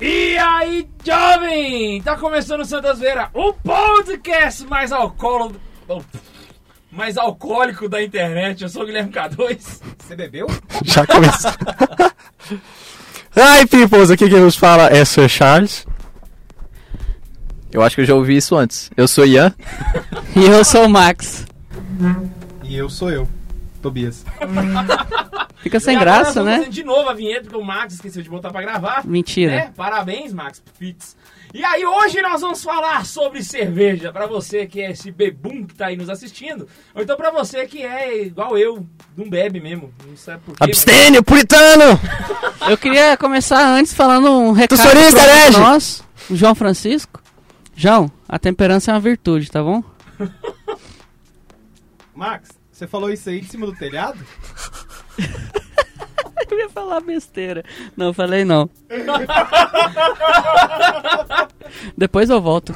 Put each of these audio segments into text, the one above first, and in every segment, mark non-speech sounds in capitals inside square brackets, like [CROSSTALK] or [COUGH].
E aí, jovem! Tá começando o Santas Veira, o podcast mais alcoólico, mais alcoólico da internet. Eu sou o Guilherme K2. Você bebeu? Já começou. Hi, peoples! Aqui quem nos fala é Sir Charles. Eu acho que eu já ouvi isso antes. Eu sou Ian. [LAUGHS] E eu sou o Max. E eu sou eu, Tobias. [LAUGHS] Fica sem E graça, né? de novo a vinheta, porque o Max esqueceu de botar pra gravar. Mentira. Né? Parabéns, Max Fitz. E aí, hoje nós vamos falar sobre cerveja. Pra você que é esse bebum que tá aí nos assistindo. Ou então pra você que é igual eu, não bebe mesmo. Não sabe por quê. mas- Abstênio, puritano! Eu queria começar antes falando um recado Tussurista, pro herege! nós, o João Francisco. João, a temperança é uma virtude, tá bom? [LAUGHS] Max, você falou isso aí de cima do telhado? [LAUGHS] Eu ia falar besteira. Não, falei não. [LAUGHS] Depois eu volto.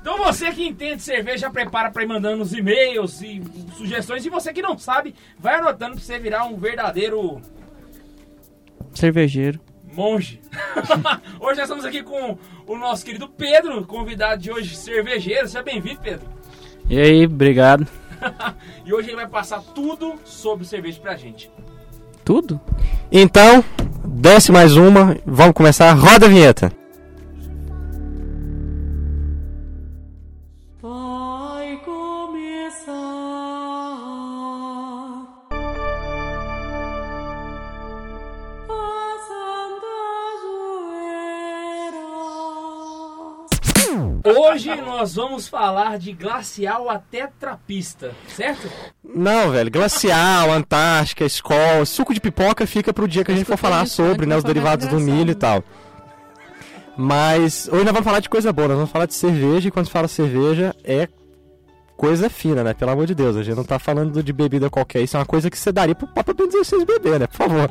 Então você que entende cerveja, prepara pra ir mandando os e-mails e sugestões. E você que não sabe, vai anotando pra você virar um verdadeiro Cervejeiro. monge. [LAUGHS] hoje nós estamos aqui com o nosso querido Pedro, convidado de hoje, cervejeiro. Seja bem-vindo, Pedro. E aí, obrigado. [LAUGHS] E hoje ele vai passar tudo sobre cerveja pra gente. Tudo? Então, desce mais uma, vamos começar. Roda a vinheta. Hoje nós vamos falar de glacial até trapista, certo? Não, velho, glacial, Antártica, Skol, suco de pipoca fica pro dia que a gente for falar sobre, né, os derivados do milho e tal. Mas hoje nós vamos falar de coisa boa, nós vamos falar de cerveja e quando fala cerveja é coisa fina, né? Pelo amor de Deus, a gente não tá falando de bebida qualquer, isso é uma coisa que você daria pro Papa Ben 16 beber, né? Por favor.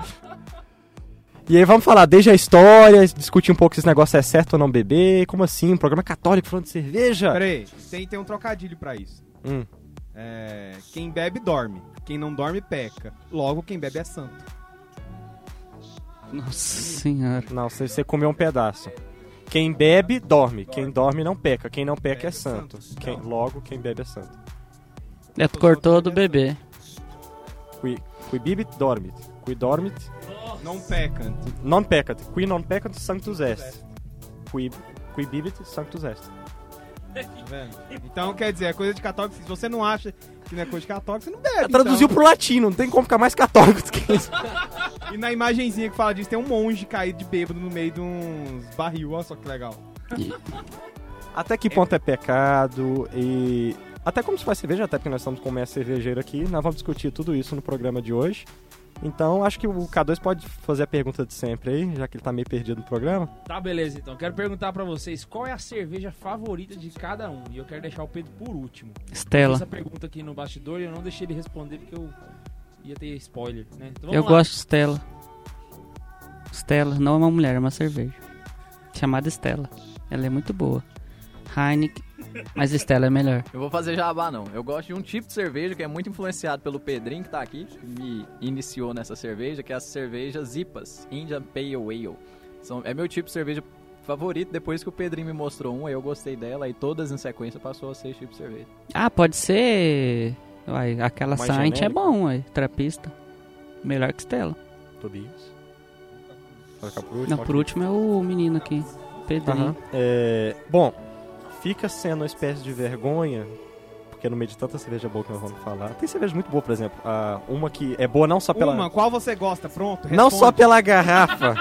E aí vamos falar desde a história, discutir um pouco se esse negócio é certo ou não beber, como assim, um programa católico falando de cerveja. Pera aí, tem, tem um trocadilho pra isso. Hum. É, quem bebe, dorme. Quem não dorme, peca. Logo, quem bebe é santo. Nossa senhora. Não, você, você comeu um pedaço. Quem bebe, dorme. Quem dorme não peca. Quem não peca é santo. Quem, logo, quem bebe é santo. É, tu cortou do bebê. Qui, qui bibit, dormit. Qui dormit, Não peca. non pecat. Qui non pecat, sanctus est. Qui, qui bibit, sanctus est. Tá vendo? [LAUGHS] Então, quer dizer, é coisa de católico. Se você não acha que não é coisa de católico, você não bebe. Traduziu então. pro latim, não tem como ficar mais católico do que isso. [LAUGHS] E na imagenzinha que fala disso, tem um monge caído de bêbado no meio de uns barril. Olha só que legal. [LAUGHS] Até que ponto é pecado e... Até como se faz cerveja, até porque nós estamos com o mestre cervejeiro aqui, nós vamos discutir tudo isso no programa de hoje. Então, acho que o K2 pode fazer a pergunta de sempre aí, já que ele tá meio perdido no programa. Tá, beleza então. Quero perguntar pra vocês qual é a cerveja favorita de cada um. E eu quero deixar o Pedro por último. Estela. essa pergunta aqui no bastidor e eu não deixei ele responder porque eu ia ter spoiler, né? Então, vamos Eu lá. gosto de Stella. Stella não é uma mulher, é uma cerveja. Chamada Stella. Ela é muito boa. Heineken, mas Stella é melhor. Eu vou fazer jabá, não. Eu gosto de um tipo de cerveja que é muito influenciado pelo Pedrinho, que tá aqui, que me iniciou nessa cerveja, que é a cerveja Zipas, Indian Pale Ale. São, é meu tipo de cerveja favorito. Depois que o Pedrinho me mostrou um, aí eu gostei dela, e todas em sequência passou a ser tipo de cerveja. Ah, pode ser. Uai, aquela Mais Saint é bom, uai. Trapista. Melhor que Stella. Tobias. Por último? Não, por último é o menino aqui. Pedrinho. Aham. É, bom, fica sendo uma espécie de vergonha, porque no meio de tanta cerveja boa que nós vamos falar. Tem cerveja muito boa, por exemplo. a- uma que é boa não só pela. Uma, qual você gosta? Pronto, não responde. só pela garrafa.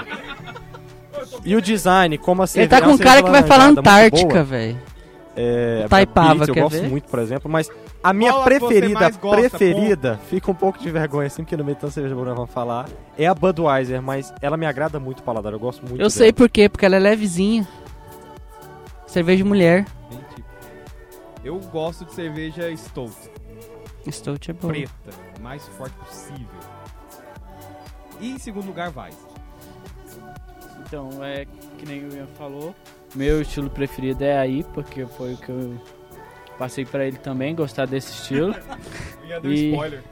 e o design, como a Ele cerveja. tá é com um cara que vai falar Antártica, velho. É, Taipava, eu gosto ver? muito, por exemplo, mas a minha Qual preferida, gosta, preferida, fica um pouco de vergonha assim, porque no meio de tanta cerveja boa nós vamos falar, é a Budweiser, mas ela me agrada muito o paladar, eu gosto muito Eu sei dela. por quê, porque ela é levezinha. Cerveja mulher. Bem. Eu gosto de cerveja Stout. Stout é boa. Preta. Mais forte possível. E em segundo lugar, vai. Então, é que nem o Ian falou. Meu estilo preferido é a IPA, que foi o que eu passei pra ele também, gostar desse estilo. [LAUGHS] E- spoiler.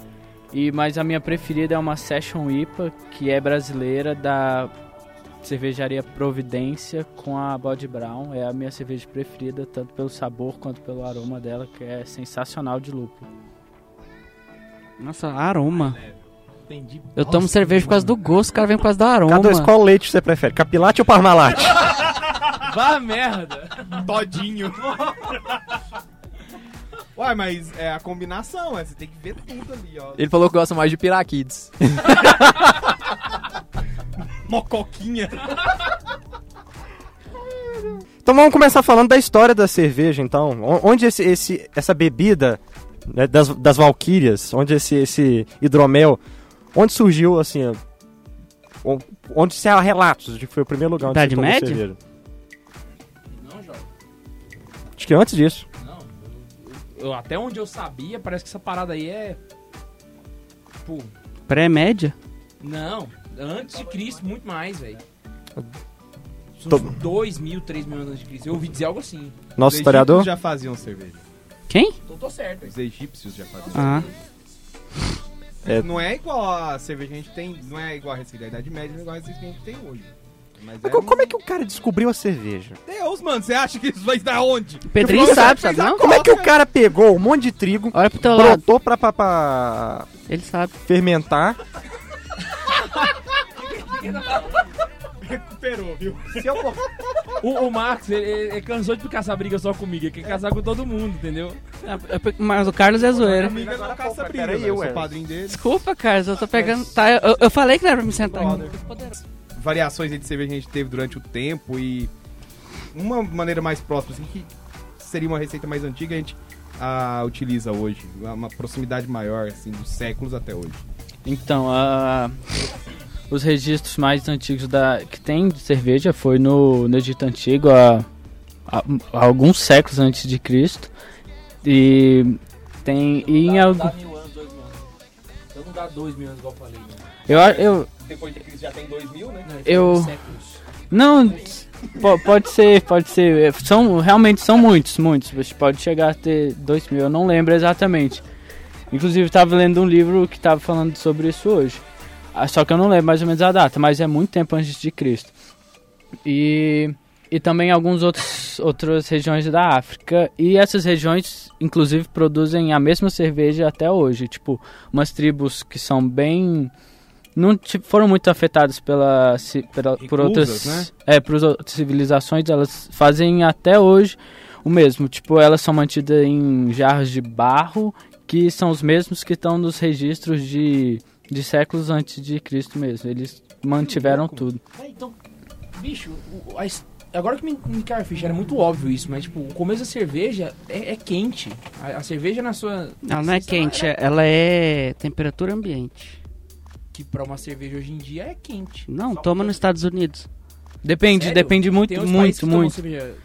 E mas a minha preferida é uma Session IPA, que é brasileira da cervejaria Providência com a Body Brown. É a minha cerveja preferida, tanto pelo sabor quanto pelo aroma dela, que é sensacional de lúpulo. Nossa, aroma. Entendi. Eu tomo cerveja por causa do gosto, o cara vem por causa do aroma. K2, qual leite você prefere? Capilate ou Parmalat? [LAUGHS] Vá merda. Todinho. [LAUGHS] Uai, mas é a combinação, é, você tem que ver tudo ali, ó. Ele falou que gosta mais de Piraquids. [LAUGHS] Mocoquinha. Então vamos começar falando da história da cerveja, então. Onde esse, esse- essa bebida né, das, das valquírias, onde esse, esse hidromel, onde surgiu, assim, onde se há relatos de que foi o primeiro lugar onde Idade se tomou Média? cerveja. Não, Jorge. Acho que antes disso. Não. Eu- eu- até onde eu sabia, parece que essa parada aí é. Tipo. Pré-média? Não. Antes de Cristo, muito mais, velho. Tô- 2 mil, 3 mil anos antes de Cristo. Eu ouvi dizer algo assim. Nosso Os historiador. egípcios já faziam cerveja. Quem? Então tô certo. Os egípcios já faziam. Ah, É. Não é igual a cerveja que a gente tem, não é igual a receita da Idade Média, não é igual a receita que a gente tem hoje. Mas Mas co- Como é que o cara descobriu a cerveja? Deus, mano, você acha que isso vai dar onde? Pedrinho sabe, sabe não? Como é que o cara pegou um monte de trigo, Olha pro teu lado. brotou pra, pra, pra Ele sabe. fermentar? [LAUGHS] Recuperou, viu? Se eu- O, o Marcos, ele, ele cansou de ficar essa briga só comigo. Ele quer casar com todo mundo, entendeu? É, é Mas o Carlos é zoeiro. Não caça briga, eu sou padrinho dele. Desculpa, Carlos, eu tô pegando. Tá, eu, eu falei que não era pra me sentar Brother. aqui. Variações de cerveja que a gente teve durante o tempo e uma maneira mais próxima, assim, que seria uma receita mais antiga, a gente ah, utiliza hoje. Uma proximidade maior, assim, dos séculos até hoje. Então, a- os registros mais antigos da, que tem de cerveja foi no, no Egito Antigo, há, há- há alguns séculos antes de Cristo. E tem e em algum, mil anos, dois mil anos. Eu não dá dois mil anos, igual eu falei. Né? eu, eu Depois de Cristo já tem dois mil, né? Eu- Séculos. não po- pode ser, pode ser. São realmente são muitos, muitos. Você pode chegar a ter dois mil. Eu não lembro exatamente. Inclusive estava lendo um livro que estava falando sobre isso hoje. Ah, Só que eu não lembro mais ou menos a data, mas é muito tempo antes de Cristo. E, e também algumas outras regiões da África. E essas regiões, inclusive, produzem a mesma cerveja até hoje. Tipo, umas tribos que são bem. Não tipo, foram muito afetadas pela, pela, por outras. né? É, por outras civilizações, elas fazem até hoje o mesmo. Tipo, elas são mantidas em jarros de barro, que são os mesmos que estão nos registros de, de séculos antes de Cristo mesmo. Eles mantiveram tudo. É, então, bicho, o- a agora que me, me cai a ficha, era muito óbvio isso, mas tipo, o começo da cerveja é, é quente. A, a cerveja na sua. Ela não é quente, é- ela é temperatura ambiente. Que pra uma cerveja hoje em dia é quente. Não, toma nos Estados Unidos. Depende, Sério? depende muito, muito, muito. cerveja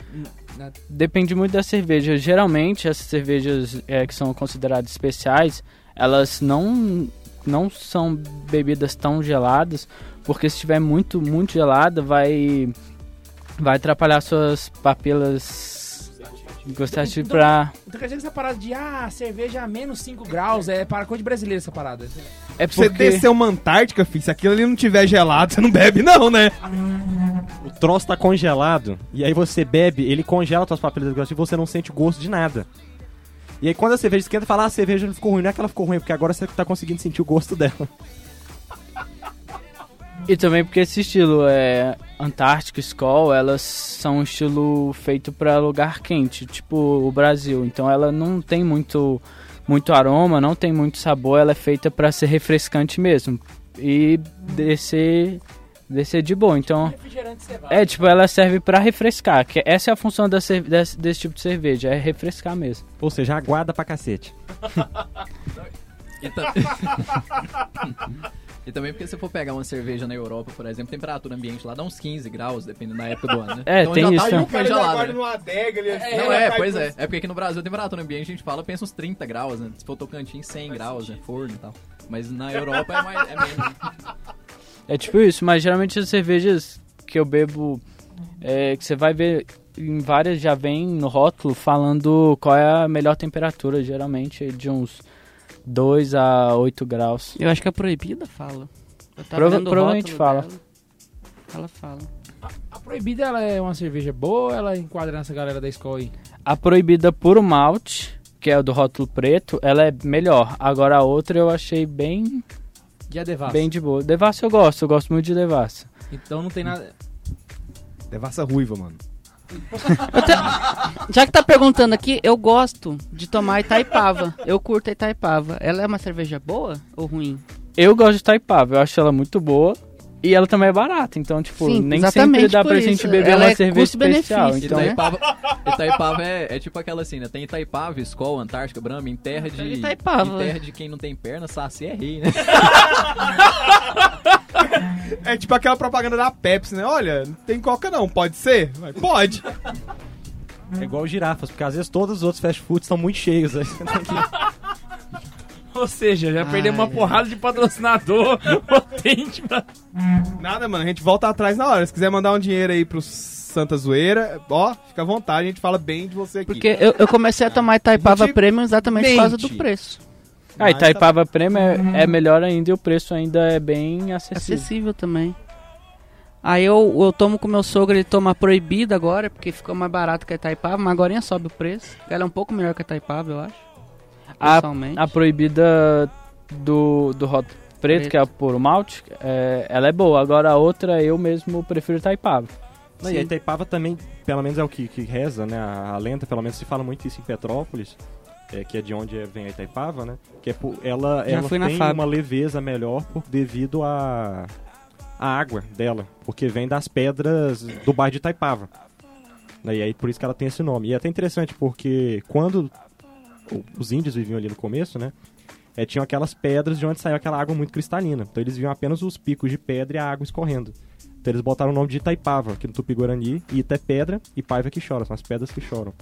na- Depende muito da cerveja. Geralmente, essas cervejas é, que são consideradas especiais, elas não, não são bebidas tão geladas, porque se estiver muito, muito gelada, vai, vai atrapalhar suas papilas gustativas pra... Então quer dizer que essa parada de ah, cerveja a menos 5 graus é para coisa de brasileiro essa parada. É Você porque... descer uma Antártica, filho, se aquilo ali não tiver gelado, [LAUGHS] você não bebe não, né? O troço tá congelado, e aí você bebe, ele congela suas papilas gustativas e você não sente o gosto de nada. E aí quando a cerveja esquenta, fala, ah, a cerveja não ficou ruim, não é que ela ficou ruim, é porque agora você tá conseguindo sentir o gosto dela. E também porque esse estilo é Antártico, Skol, elas são um estilo feito para lugar quente, tipo o Brasil. Então ela não tem muito muito aroma, não tem muito sabor, ela é feita para ser refrescante mesmo e descer descer de boa. Então é tipo ela serve para refrescar, que essa é a função da cer- desse, desse tipo de cerveja, é refrescar mesmo. Ou seja, aguada pra cacete. [LAUGHS] E, [LAUGHS] E também porque se for pegar uma cerveja na Europa, por exemplo, temperatura ambiente lá dá uns 15 graus, dependendo da época do ano, né? É, tem já isso, tá muito mais gelado, né? numa adega, ele Não, é, pois é. É porque aqui no Brasil a temperatura ambiente a gente fala, pensa uns 30 graus, né? Se for Tocantins, 100 graus, né? Forno e tal. Mas na Europa é, mais, é menos. [LAUGHS] É tipo isso, mas geralmente as cervejas que eu bebo, é, que você vai ver em várias já vem no rótulo falando qual é a melhor temperatura, geralmente de uns 2 a 8 graus. Eu acho que a proibida fala. Eu tava Prova- provavelmente fala. dela. Ela fala. A proibida ela é uma cerveja boa ou ela enquadra nessa galera da escola aí? A proibida puro malte, que é o do rótulo preto, ela é melhor. Agora a outra eu achei bem, E a Devassa? bem de boa. Devassa eu gosto, eu gosto muito de Devassa. Então não tem nada. Devassa ruiva, mano. Já que tá perguntando aqui, eu gosto de tomar Itaipava. Eu curto a Itaipava. Ela é uma cerveja boa ou ruim? Eu gosto de Taipava, eu acho ela muito boa. E ela também é barata, então, tipo, Sim, nem sempre dá pra isso. gente beber Ela uma é cerveja especial. Então, né? Itaipava, Itaipava é, é tipo aquela assim, né? Tem Itaipava, Skol, Antártica, Brahma, em terra de. Itaipava. Em terra de quem não tem perna, Saci é rei, né? É tipo aquela propaganda da Pepsi, né? Olha, não tem coca não, pode ser? Vai, Pode. É igual girafas, porque às vezes todos os outros fast foods estão muito cheios. Aí você tem que- Ou seja, já perdemos uma porrada de patrocinador [LAUGHS] potente pra. Nada, mano, a gente volta atrás na hora. Se quiser mandar um dinheiro aí pro Santa Zoeira, ó, fica à vontade, a gente fala bem de você aqui. Porque eu, eu comecei a tomar Itaipava Premium exatamente por causa do mente. preço. Ah, Mas Itaipava Prêmio é, é melhor ainda e o preço ainda é bem acessível. Acessível também. Aí eu, eu tomo com meu sogro, ele toma proibida agora, porque ficou mais barato que a Itaipava, mas agora sobe o preço. Ela é um pouco melhor que a Itaipava, eu acho. A, a proibida do, do Hot Preto, Preto. que é a puro malte, é, ela é boa. Agora a outra eu mesmo prefiro Taipava. Não, e a Itaipava também, pelo menos é o que, que reza, né? A, a lenda, pelo menos se fala muito isso em Petrópolis, é, que é de onde é- vem a Itaipava, né? Que é por, ela, Já ela tem fábrica. uma leveza melhor por, devido à a, água dela, porque vem das pedras do bairro de Itaipava. E aí por isso que ela tem esse nome. E é até interessante porque quando os índios viviam ali no começo, né? É, tinham aquelas pedras de onde saiu aquela água muito cristalina. Então eles viam apenas os picos de pedra e a água escorrendo. Então eles botaram o nome de Itaipava, aqui no Tupi-Guarani. Ita é pedra e Paiva que chora, são as pedras que choram.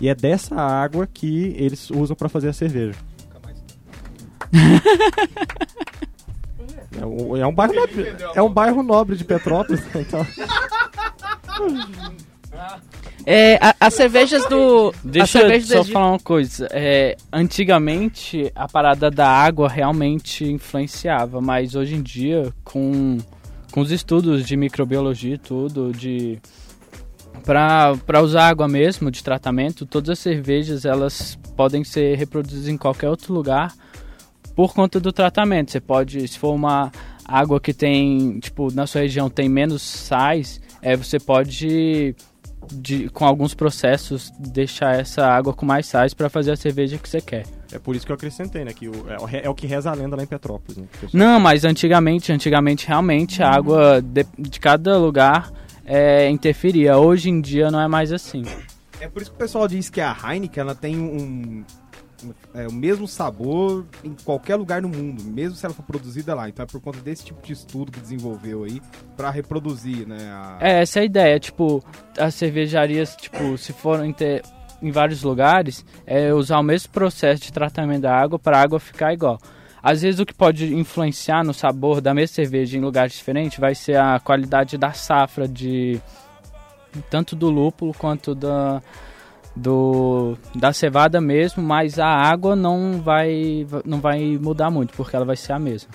E é dessa água que eles usam pra fazer a cerveja. É um, é um bairro nobre, é um bairro nobre de Petrópolis, [LAUGHS] então. É, a- as cervejas do. Deixa eu só Egito- falar uma coisa. É, antigamente a parada da água realmente influenciava, mas hoje em dia, com, com os estudos de microbiologia e tudo, de para usar água mesmo de tratamento, todas as cervejas elas podem ser reproduzidas em qualquer outro lugar por conta do tratamento. Você pode, se for uma água que tem, tipo, na sua região tem menos sais, é, você pode de- com alguns processos deixar essa água com mais sais para fazer a cerveja que você quer. É por isso que eu acrescentei, né? Que o- é, é o que reza a lenda lá em Petrópolis. Né? Não, mas antigamente, antigamente realmente a água de, de cada lugar é, interferia. Hoje em dia não é mais assim. É por isso que o pessoal diz que a Heineken ela tem um- é, o mesmo sabor em qualquer lugar no mundo, mesmo se ela for produzida lá. Então é por conta desse tipo de estudo que desenvolveu aí pra reproduzir, né? a- É, essa é a ideia. Tipo, as cervejarias, tipo, se forem ter em vários lugares, é usar o mesmo processo de tratamento da água para a água ficar igual. Às vezes o que pode influenciar no sabor da mesma cerveja em lugares diferentes vai ser a qualidade da safra de tanto do lúpulo quanto da do da cevada mesmo, mas a água não vai não vai mudar muito porque ela vai ser a mesma.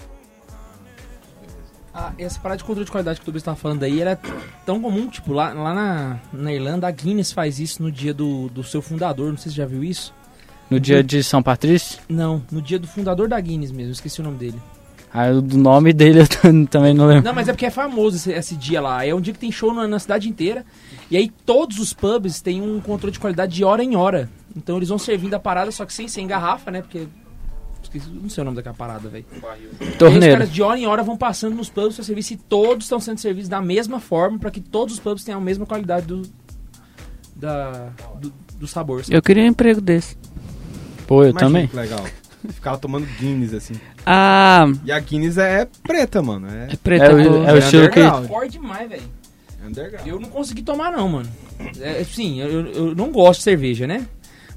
Ah, essa parada de controle de qualidade que o Tobias tava falando aí era tão comum, tipo, lá, lá na, na Irlanda, a Guinness faz isso no dia do, do seu fundador, não sei se você já viu isso. No dia de São Patrício, Não, no dia do fundador da Guinness mesmo, esqueci o nome dele. aí o nome dele eu [LAUGHS] também não lembro. Não, mas é porque é famoso esse, esse dia lá. É um dia que tem show na, na cidade inteira. E aí todos os pubs têm um controle de qualidade de hora em hora. Então eles vão servindo a parada, só que sem ser em garrafa, né? Porque. Não sei o nome daquela parada, velho. E aí os Torneira. caras de hora em hora vão passando nos pubs pra servir se todos estão sendo servidos da mesma forma, pra que todos os pubs tenham a mesma qualidade do. Da, do, do sabor. sabe? Eu queria um emprego desse. Pô, eu Imagina também. que legal. Ficava tomando Guinness, assim. Ah, E a Guinness é preta, mano. É é preta. É o- boa. é o estilo que- underground. Forte demais, velho. É underground. Eu não consegui tomar, não, mano. É, sim, eu, eu não gosto de cerveja, né?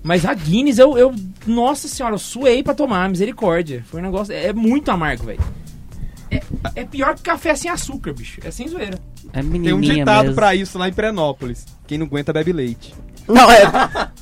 Mas a Guinness, eu, eu. Nossa senhora, eu suei pra tomar, misericórdia. Foi um negócio. É muito amargo, velho. É, é pior que café sem açúcar, bicho. É sem zoeira. É Tem um ditado mesmo. pra isso lá em Prenópolis. Quem não aguenta bebe leite. Não, é.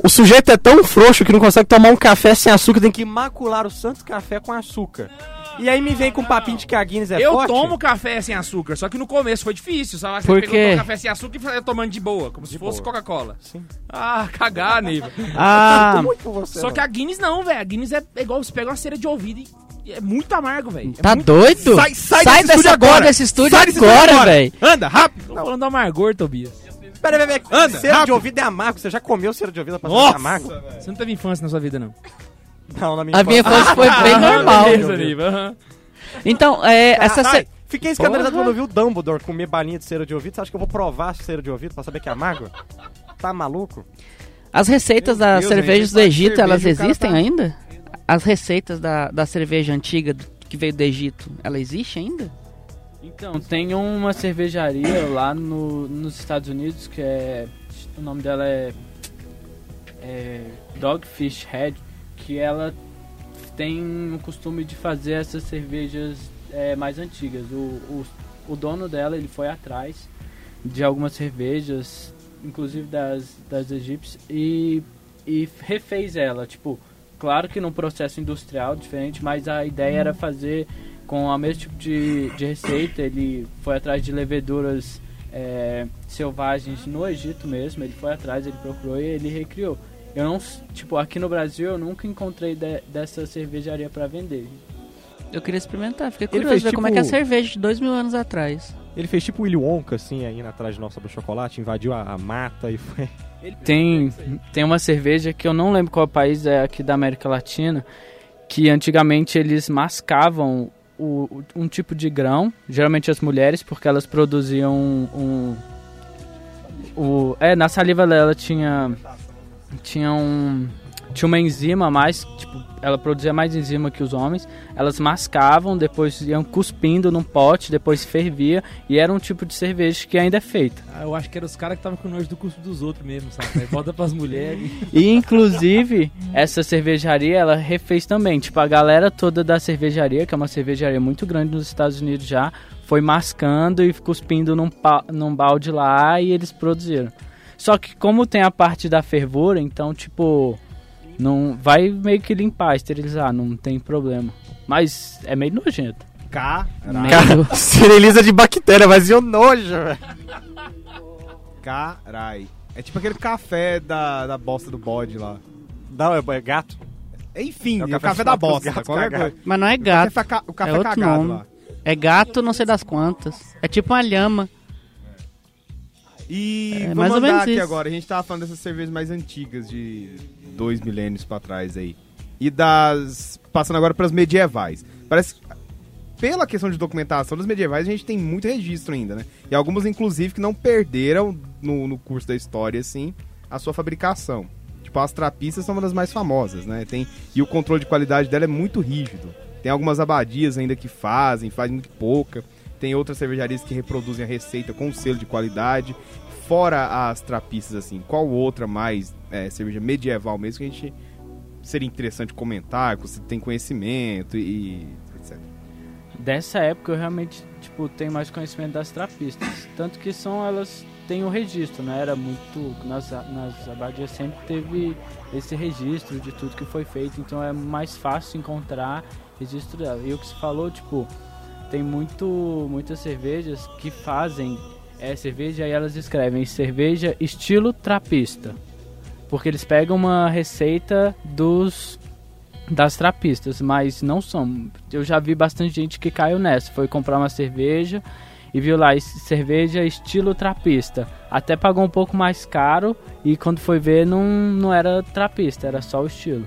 O sujeito é tão frouxo que não consegue tomar um café sem açúcar, tem que macular o santo café com açúcar. E aí me vem com um papinho de que a Guinness é eu forte. tomo café sem açúcar, só que no começo foi difícil. Sabe? Você Por pegou quê? um café sem açúcar e foi tomando de boa, como se fosse. Coca-Cola. Sim. Ah, cagar, Neiva. [LAUGHS] Ah, Muito por você, Só mano. que a Guinness não, velho. A Guinness é, igual você pega uma cera de ouvido e é muito amargo, velho. É tá muito... doido? Sai- sai Sai desse dessa estúdio agora, agora. desse estúdio Sai desse agora, agora. velho. Anda, rápido! Tô falando do amargor, Tobias. Pera, pera, pera. Anda, cera de rápido. ouvido é amargo. Você já comeu cera de ouvido pra ser amargo? Você não teve infância na sua vida, não. Não, na minha A minha infância. infância foi bem [LAUGHS] normal. Beleza. Então, é, essa... Caralho, ce- Fiquei escandalizado quando eu vi o Dumbledore comer balinha de cera de ouvido. Você acha que eu vou provar cera de ouvido pra saber que é amargo? Tá maluco? As receitas Meu das Deus, cervejas gente, do faz Egito, cerveja, elas existem tá- ainda? As receitas da, da cerveja antiga do- que veio do Egito, ela existe ainda? Então, tem uma cervejaria lá no, nos Estados Unidos que é. O nome dela é. é Dogfish Head, que ela tem o costume de fazer essas cervejas é, mais antigas. O, o, o dono dela ele foi atrás de algumas cervejas, inclusive das, das egípcias, e, e refez ela. Tipo, claro que num processo industrial diferente, mas a ideia era fazer com o mesmo tipo de, de receita. Ele foi atrás de leveduras é, selvagens no Egito mesmo. Ele foi atrás, ele procurou e ele recriou. Eu não, tipo, aqui no Brasil eu nunca encontrei de- dessa cervejaria para vender. Eu queria experimentar, fiquei curioso fez ver como é que é a tipo- cerveja de dois mil anos atrás. Ele fez tipo o Willy Wonka, assim, aí atrás de nós sobre o chocolate, invadiu a, a mata e foi... Tem, tem uma cerveja que eu não lembro qual país é aqui da América Latina, que antigamente eles mascavam o, um tipo de grão, geralmente as mulheres, porque elas produziam um. o, é, na saliva dela tinha. Tinha um. Tinha uma enzima a mais, tipo, ela produzia mais enzima que os homens. Elas mascavam, depois iam cuspindo num pote, depois fervia, e era um tipo de cerveja que ainda é feita. Ah, eu acho que eram os caras que estavam com nojo do custo dos outros mesmo, sabe? Aí Volta pras mulheres. [LAUGHS] E inclusive, essa cervejaria ela refez também. Tipo, a galera toda da cervejaria, que é uma cervejaria muito grande nos Estados Unidos já, foi mascando e cuspindo num, num balde lá e eles produziram. Só que como tem a parte da fervura, então, tipo, não vai meio que limpar, esterilizar, não tem problema. Mas é meio nojento. Caralho. Meio- Steriliza de bactéria, mas e o nojo, velho. Carai. É tipo aquele café da, da bosta do bode lá. Não, é, é gato. Enfim, É é o o café café, de da bosta. Qualquer cagados. coisa. Mas não é O gato, café, ca- o café é outro cagado nome. lá. é gato não sei das quantas. É tipo uma lhama. E É, vamos mais ou andar menos aqui isso. agora. A gente tava falando dessas cervejas mais antigas, de dois milênios pra trás aí. E das... Passando agora pras medievais. Parece... Pela questão de documentação das medievais, a gente tem muito registro ainda, né? E algumas, inclusive, que não perderam no, no curso da história, assim, a sua fabricação. Tipo, as trapistas são uma das mais famosas, né? Tem... E o controle de qualidade dela é muito rígido. Tem algumas abadias ainda que fazem, fazem muito pouca. Tem outras cervejarias que reproduzem a receita com selo de qualidade. Fora as trapistas, assim, qual outra mais é, cerveja medieval mesmo que a gente seria interessante comentar, que você tem conhecimento e etc. Dessa época eu realmente, tipo, tenho mais conhecimento das trapistas. Tanto que são elas têm o registro, né? Era muito. Nas, nas abadias sempre teve esse registro de tudo que foi feito, então é mais fácil encontrar registro dela. E o que se falou, tipo, tem muito, muitas cervejas que fazem é, cerveja e elas escrevem cerveja estilo trapista. Porque eles pegam uma receita dos das trapistas, mas não são. Eu já vi bastante gente que caiu nessa. Foi comprar uma cerveja e viu lá "Es- cerveja estilo trapista. Até pagou um pouco mais caro e quando foi ver não, não era trapista, era só o estilo.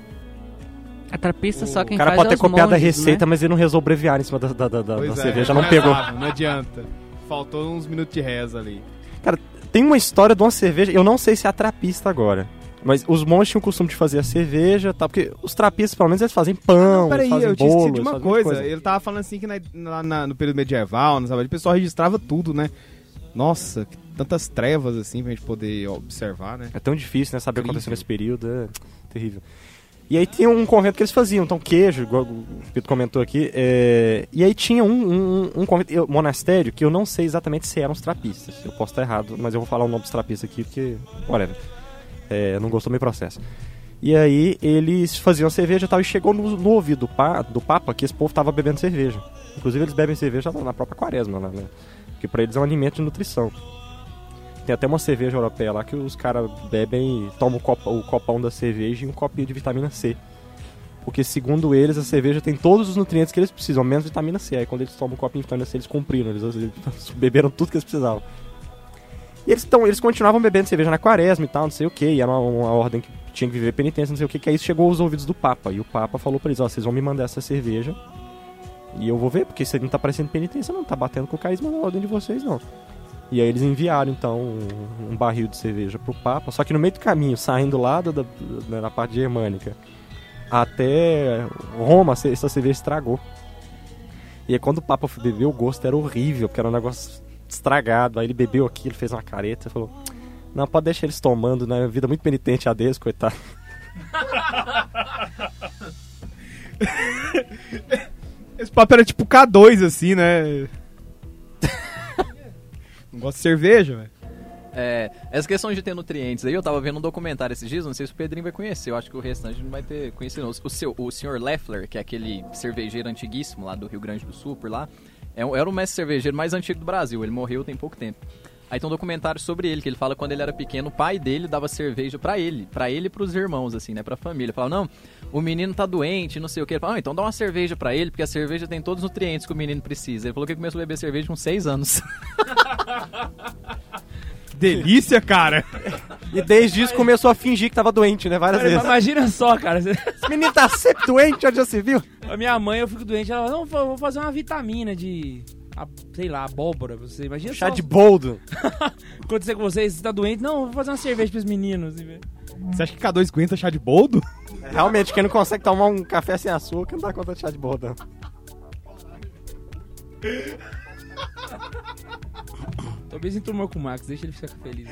A trapista só quem o cara faz pode é ter copiado a monges, receita, né? mas ele não resolveu abreviar em cima da, da, da, da- é, cerveja, não é pegou. Não adianta. Faltou uns minutos de reza ali. Tem uma história de uma cerveja, eu não sei se é a trapista agora. Mas os monges tinham o costume de fazer a cerveja, tá? Porque os trapistas, pelo menos, eles fazem pão, Peraí, eles fazem eu bolo, esquecido de uma muita coisa. Ele tava falando assim que na- lá na- no período medieval, no sábado, o pessoal registrava tudo, né? Nossa, que tantas trevas assim pra gente poder observar, né? É tão difícil, né? Saber o que aconteceu nesse período, é terrível. E aí tinha um convento que eles faziam, então queijo, igual o Pedro comentou aqui. é, E aí tinha um, um, um convento, eu- monastério, que eu não sei exatamente se eram os trapistas. Eu posso estar errado, mas eu vou falar o nome dos trapistas aqui, porque. Whatever. É, não gostou, meio processo. E aí eles faziam cerveja e tal, e chegou no, no ouvido do, pa, do Papa que esse povo tava bebendo cerveja. Inclusive eles bebem cerveja na própria quaresma, né? Porque pra eles é um alimento de nutrição. Tem até uma cerveja europeia lá que os caras bebem e tomam o, copa- o copão da cerveja e um copinho de vitamina C. Porque segundo eles, a cerveja tem todos os nutrientes que eles precisam, menos vitamina C. Aí quando eles tomam um copinho de vitamina C, eles cumpriram, eles, eles [LAUGHS] beberam tudo que eles precisavam. E eles, tão, eles continuavam bebendo cerveja na quaresma e tal, não sei o que, e era uma, uma ordem que tinha que viver penitência, não sei o que, que aí chegou aos ouvidos do Papa. E o Papa falou pra eles, ó, vocês vão me mandar essa cerveja e eu vou ver, porque isso aí não tá parecendo penitência, não, tá batendo com o carisma na ordem de vocês, não. E aí eles enviaram, então, um, um barril de cerveja pro Papa, só que no meio do caminho, saindo lá da, da, da- na parte germânica até Roma, essa cerveja estragou. E aí quando o Papa foi beber, o gosto era horrível, porque era um negócio estragado. Aí ele bebeu aquilo, fez uma careta e falou: Não, pode deixar eles tomando, né? Vida muito penitente a deles, coitado. Esse papo era tipo K2, assim, né? [LAUGHS] Gosto de cerveja, velho. É, essa questão de ter nutrientes aí, eu tava vendo um documentário esses dias, não sei se o Pedrinho vai conhecer, eu acho que o restante não vai ter conhecido. O, seu, o senhor Leffler, que é aquele cervejeiro antiguíssimo lá do Rio Grande do Sul, por lá, é era o mestre cervejeiro mais antigo do Brasil, ele morreu tem pouco tempo. Aí tem um documentário sobre ele, que ele fala que quando ele era pequeno, o pai dele dava cerveja pra ele, pra ele e pros irmãos, assim, né, pra família. Ele falava, não, o menino tá doente, não sei o que. Ele falava, ah, então dá uma cerveja pra ele, porque a cerveja tem todos os nutrientes que o menino precisa. Ele falou que começou a beber cerveja com 6 anos. [LAUGHS] Delícia, cara. E desde isso começou a fingir que tava doente, né? Várias Mas vezes. Imagina só, cara. Esse menino tá sempre doente, onde já se viu? A minha mãe, eu fico doente, ela não, vou vou fazer uma vitamina de, a- sei lá, abóbora você. Imagina Chá só de boldo. [LAUGHS] acontecer com vocês, você tá doente, não, vou fazer uma cerveja pros meninos. Você acha que K2 aguenta chá de boldo? Realmente, quem não consegue tomar um café sem açúcar não dá conta de chá de boldo. não. [LAUGHS] Talvez enturmou com o Max, deixa ele ficar feliz.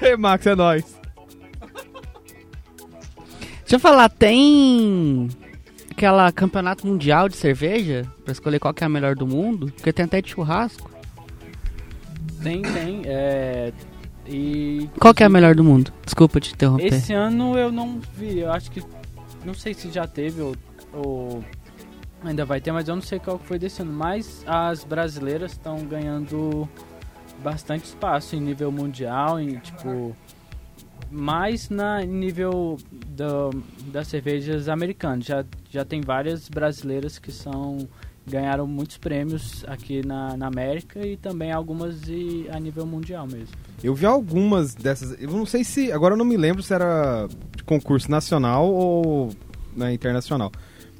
Ei, Max, é nóis. Deixa eu falar, tem aquela campeonato mundial de cerveja pra escolher qual que é a melhor do mundo? Porque tem até de churrasco. Tem, tem. É, e Qual que é a melhor do mundo? Desculpa te interromper. Esse ano eu não vi, eu acho que. Não sei se já teve ou, ou ainda vai ter, mas eu não sei qual que foi desse ano. Mas as brasileiras estão ganhando bastante espaço em nível mundial, em tipo. Mais na nível do, das cervejas americanas. Já, já tem várias brasileiras que são. Ganharam muitos prêmios aqui na, na América e também algumas e, a nível mundial mesmo. Eu vi algumas dessas. Eu não sei se. Agora eu não me lembro se era de concurso nacional ou né, internacional.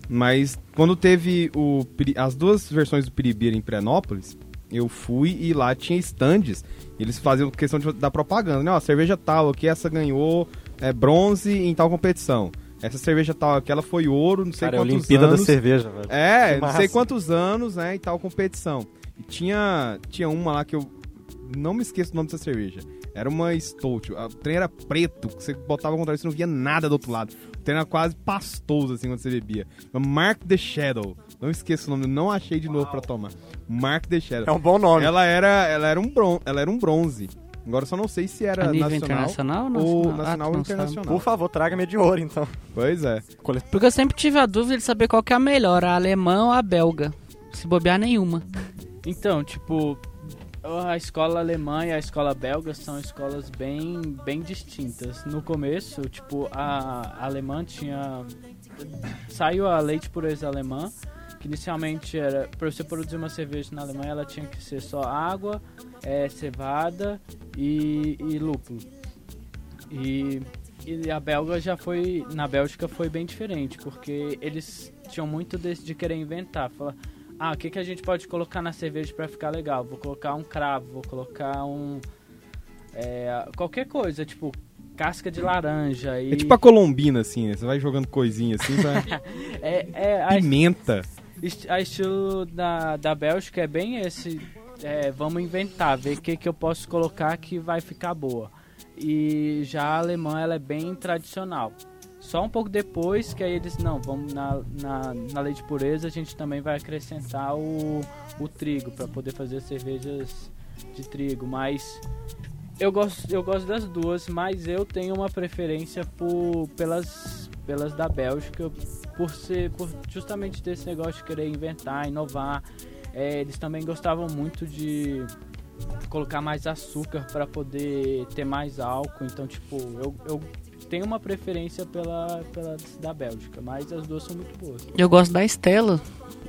Mas quando teve o, as duas versões do Piribira em Prenópolis, eu fui e lá tinha estandes. Eles faziam questão de, da propaganda, né? Ó, cerveja tal aqui, essa ganhou é, bronze em tal competição. Essa cerveja tal aqui, ela foi ouro, não sei Cara, é a quantos Olimpíada anos. da cerveja, velho. É, não sei quantos anos, né, e tal competição. E tinha, tinha uma lá que eu não me esqueço o nome dessa cerveja. Era uma Stout. O trem era preto, que você botava contra você não via nada do outro lado. O trem era quase pastoso, assim, quando você bebia. Mark the Shadow. Não esqueço o nome, não achei de novo pra tomar. Mark the Shadow. É um bom nome. Ela era, ela era um bron, ela era um bronze. Agora eu só não sei se era nacional internacional ou ou nacional? nacional Ah, ou sabe. internacional. Por favor, traga-me de ouro, então. Pois é. Porque eu sempre tive a dúvida de saber qual que é a melhor, a alemã ou a belga. Se bobear nenhuma. Então, tipo, a escola alemã e a escola belga são escolas bem, bem distintas. No começo, tipo, a alemã tinha. Saiu a leite pureza alemã, que inicialmente era. Para você produzir uma cerveja na Alemanha, ela tinha que ser só água, é, cevada e, e lúpulo. E, e a belga já foi. Na Bélgica foi bem diferente, porque eles tinham muito desse de querer inventar. Falar, ah, o que, que a gente pode colocar na cerveja pra ficar legal? Vou colocar um cravo, vou colocar um. é, qualquer coisa, tipo casca de laranja e. É tipo a colombina, assim, né? Você vai jogando coisinha assim pra... [LAUGHS] é, é, a, Pimenta. esti- a estilo da, da Bélgica é bem esse. é, vamos inventar, ver o que, que eu posso colocar que vai ficar boa. E já a alemã ela é bem tradicional. Só um pouco depois que aí eles, não, vamos na, na, na lei de pureza, a gente também vai acrescentar o, o trigo para poder fazer cervejas de trigo. Mas Eu gosto, eu gosto das duas, mas eu tenho uma preferência por, pelas, pelas da Bélgica, por ser, por justamente desse negócio de querer inventar, inovar. É, eles também gostavam muito de colocar mais açúcar para poder ter mais álcool. Então, tipo, eu, eu tenho uma preferência pela, pela da Bélgica, mas as duas são muito boas. Eu gosto da Estela.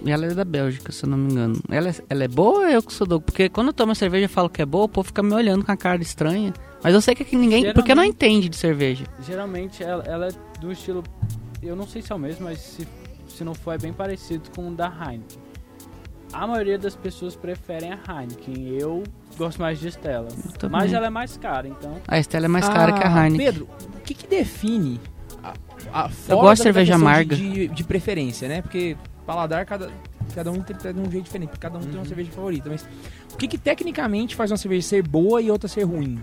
E ela é da Bélgica, se eu não me engano. Ela é, ela é boa ou eu que sou doido? Porque quando eu tomo cerveja e falo que é boa, o povo fica me olhando com a cara estranha. Mas eu sei que aqui ninguém. Porque não Geralmente- entende de cerveja. Geralmente ela, ela é do estilo. Eu não sei se é o mesmo, mas se, se não for, é bem parecido com o da Heineken. A maioria das pessoas preferem a Heineken. Eu gosto mais de também. Mas ela é mais cara, então. A Estela é mais cara que a Ah, Heineken. Pedro, que, que define a, a fora gosto de da cerveja amarga. De, de, preferência, né? Porque paladar, cada, cada um tem, tem um jeito diferente, cada um tem uma cerveja favorita. Mas o que, que tecnicamente faz uma cerveja ser boa e outra ser ruim?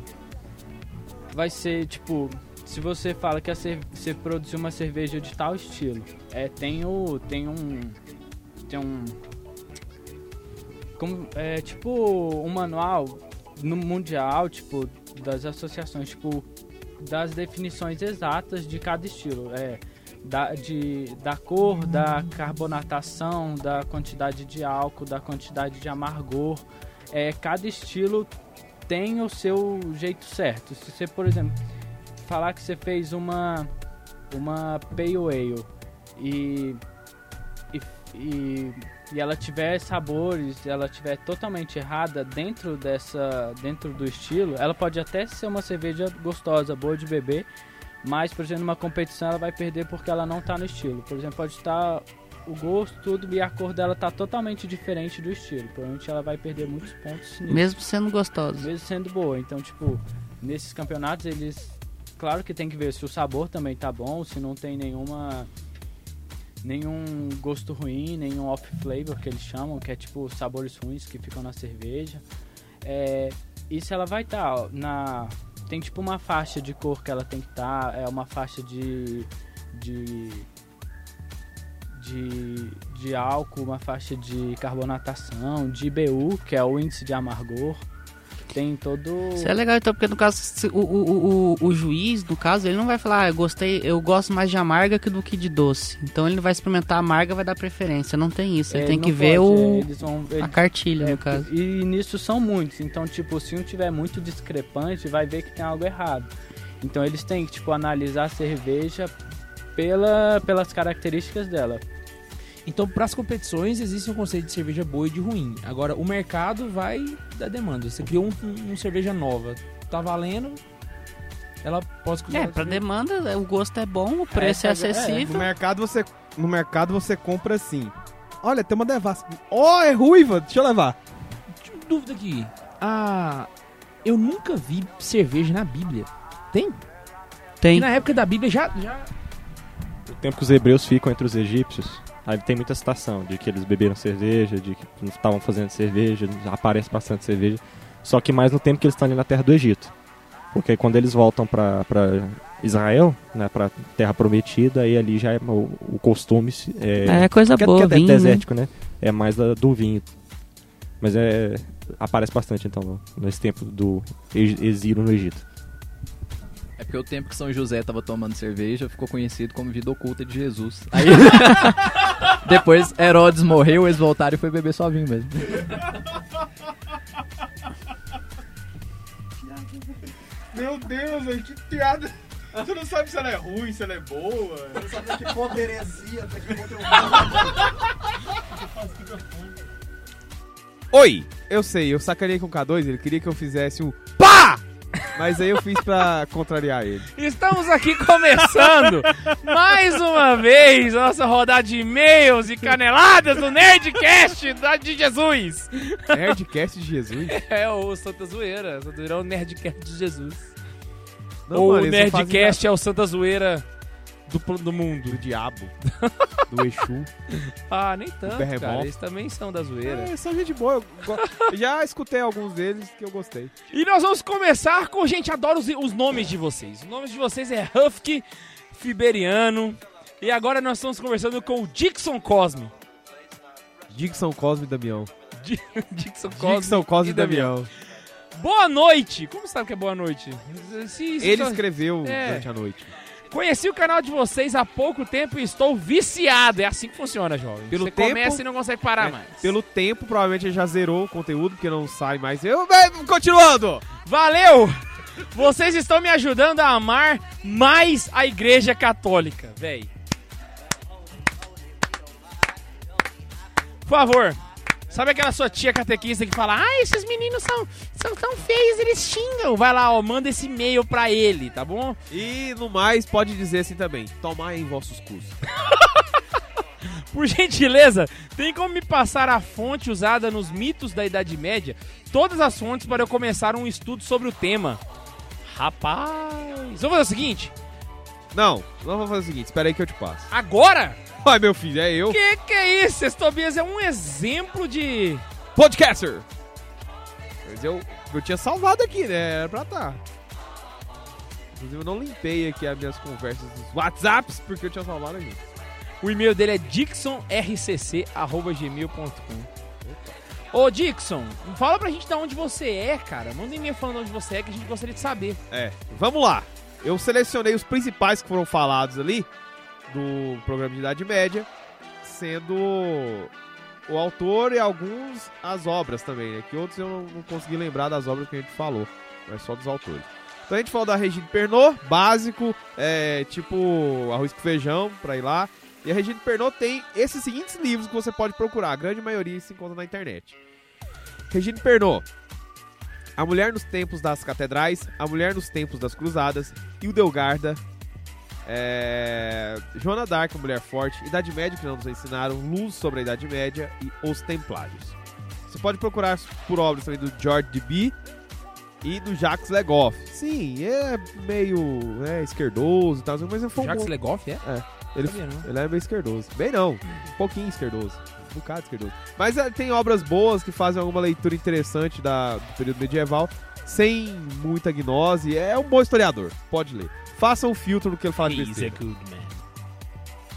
Vai ser tipo. Se você fala que você produziu uma cerveja de tal estilo, é, tem o. Tem um. Tem um. Como, é tipo um manual no mundial, tipo, das associações, tipo, das definições exatas de cada estilo. É, da, de, da cor, da carbonatação, da quantidade de álcool, da quantidade de amargor. É, cada estilo tem o seu jeito certo. Se você, por exemplo, falar que você fez uma uma pale ale e e, e, e ela tiver sabores, ela tiver totalmente errada dentro dessa dentro do estilo, ela pode até ser uma cerveja gostosa, boa de beber, mas por exemplo, numa competição ela vai perder porque ela não tá no estilo. Por exemplo, pode estar o gosto, tudo e a cor dela tá totalmente diferente do estilo. Provavelmente ela vai perder muitos pontos nisso Mesmo sendo gostosa. mesmo sendo boa. Então, tipo, nesses campeonatos eles. Claro que tem que ver se o sabor também tá bom, se não tem nenhuma. Nenhum gosto ruim, nenhum off flavor que eles chamam, que é tipo sabores ruins que ficam na cerveja. É, se ela vai estar na. Tem tipo uma faixa de cor que ela tem que estar, é uma faixa de. de. de, de álcool, uma faixa de carbonatação, de IBU, que é o índice de amargor. Tem todo. Isso é legal, então, porque no caso, o, o, o, o juiz, no caso, ele não vai falar, ah, eu gostei, eu gosto mais de amarga que do que de doce. Então ele vai experimentar a amarga, vai dar preferência. Não tem isso. Ele É, tem que ver pode, é, o, eles vão- a eles- cartilha, é, no caso. E nisso são muitos. Então, tipo, se um tiver muito discrepante, vai ver que tem algo errado. Então eles têm que, tipo, analisar a cerveja pela, pelas características dela. Então, para as competições, existe um conceito de cerveja boa e de ruim. Agora, o mercado vai da demanda. Você criou um, um- um cerveja nova, tá valendo, ela pode. É, pra demanda, o gosto é bom, o preço é, é- é, No acessível. mercado você, no mercado você compra assim. Olha, tem uma devassa. Ó, é ruiva, deixa eu levar. Tinha uma dúvida aqui. Ah, eu nunca vi cerveja na Bíblia. Tem? Tem. E na época da Bíblia já. já... O tempo que os hebreus ficam entre os egípcios, aí tem muita citação de que eles beberam cerveja, de que estavam fazendo cerveja, aparece bastante cerveja. Só que mais no tempo que eles estão ali na terra do Egito. Porque quando eles voltam pra Israel, né, pra terra prometida, aí ali já é o, o costume. se- É, É coisa que, boa, que é vinho, né? desértico, né? É mais da- do vinho. Mas é. Aparece bastante então nesse tempo do ex- exílio no Egito. É porque o tempo que São José tava tomando cerveja ficou conhecido como vida oculta de Jesus. Aí [LAUGHS] depois Herodes morreu, eles voltaram e foi beber só vinho mesmo. Meu Deus, velho, que piada. Você não sabe se ela é ruim, se ela é boa. Você não sabe que conta heresia, que conta Oi, eu sei, eu sacaneei com o K2, ele queria que eu fizesse o PÁ! Mas aí eu fiz pra contrariar ele. Estamos aqui começando mais uma vez a nossa rodada de e-mails e caneladas do Nerdcast da- de Jesus. Nerdcast de Jesus. É o Santa Zoeira. Santa Zoeira é o Nerdcast de Jesus. Ou o eles só fazem Nerdcast é o Santa Zoeira do, do do mundo. diabo, [LAUGHS] do Exu. Ah, nem tanto, cara. Eles também são da zoeira. É, são gente boa. Eu go- já escutei alguns deles que eu gostei. E nós vamos começar com, gente, adoro os, os nomes de vocês. Os nomes de vocês é Hufk, Fiberiano. E agora nós estamos conversando com o Dixon Cosme. Dixon Cosme e Damião. [LAUGHS] Dixon Cosme. Dixon Cosme e e Damião. Boa noite! Como sabe que é boa noite? Se- se Ele só- escreveu É. durante a noite. Conheci o canal de vocês há pouco tempo e estou viciado. É assim que funciona, jovem. Pelo Você tempo- começa e não consegue parar É, mais. Pelo tempo, provavelmente ele já zerou o conteúdo, porque não sai mais. Eu, continuando! Valeu! Vocês estão me ajudando a amar mais a Igreja Católica, véi. Por favor, sabe aquela sua tia catequista que fala: Ah, esses meninos são, são tão feios, eles xingam. Vai lá, ó, manda esse e-mail pra ele, tá bom? E no mais, pode dizer assim também: tomai em vossos cursos. [LAUGHS] Por gentileza, tem como me passar a fonte usada nos mitos da Idade Média? Todas as fontes para eu começar um estudo sobre o tema. Rapaz, vamos fazer o seguinte: Não, não vou fazer o seguinte: espera aí que eu te passo. agora [LAUGHS] Ai, meu filho, é eu. Que que é isso? Esse Tobias é um exemplo de. Podcaster! Mas eu, eu tinha salvado aqui, né? Era pra tá. Inclusive, eu não limpei aqui as minhas conversas dos WhatsApps porque eu tinha salvado aqui. O e-mail dele é dixonrcc.gmail.com. Ô Dixon, fala pra gente de onde você é, cara. Manda um e-mail falando de onde você é que a gente gostaria de saber. É, vamos lá. Eu selecionei os principais que foram falados ali do programa de Idade Média, sendo o autor e alguns as obras também, né? Que outros eu não, não consegui lembrar das obras que a gente falou, mas só dos autores. Então a gente falou da Regine Pernod, básico, é, tipo arroz com feijão, pra ir lá. E a Regine Pernod tem esses seguintes livros que você pode procurar, a grande maioria se encontra na internet. Regine Pernod, a Mulher nos Tempos das Catedrais, A Mulher nos Tempos das Cruzadas, Hildegarda, é... Joana Dark, Mulher Forte, Idade Média que não nos ensinaram, Luz sobre a Idade Média e Os Templários. Você pode procurar por obras também do George Deby e do Jacques Legoff. Sim, é meio né, esquerdoso e tal, mas fui um Jacques bom- Legoff, é? ele, Sabia, não. ele é meio esquerdoso. Bem não, um pouquinho esquerdoso. Um bocado esquerdoso. Mas é, tem obras boas que fazem alguma leitura interessante da, do período medieval, sem muita gnose. É um bom historiador, pode ler. Faça um filtro no que ele fala de besteira. man.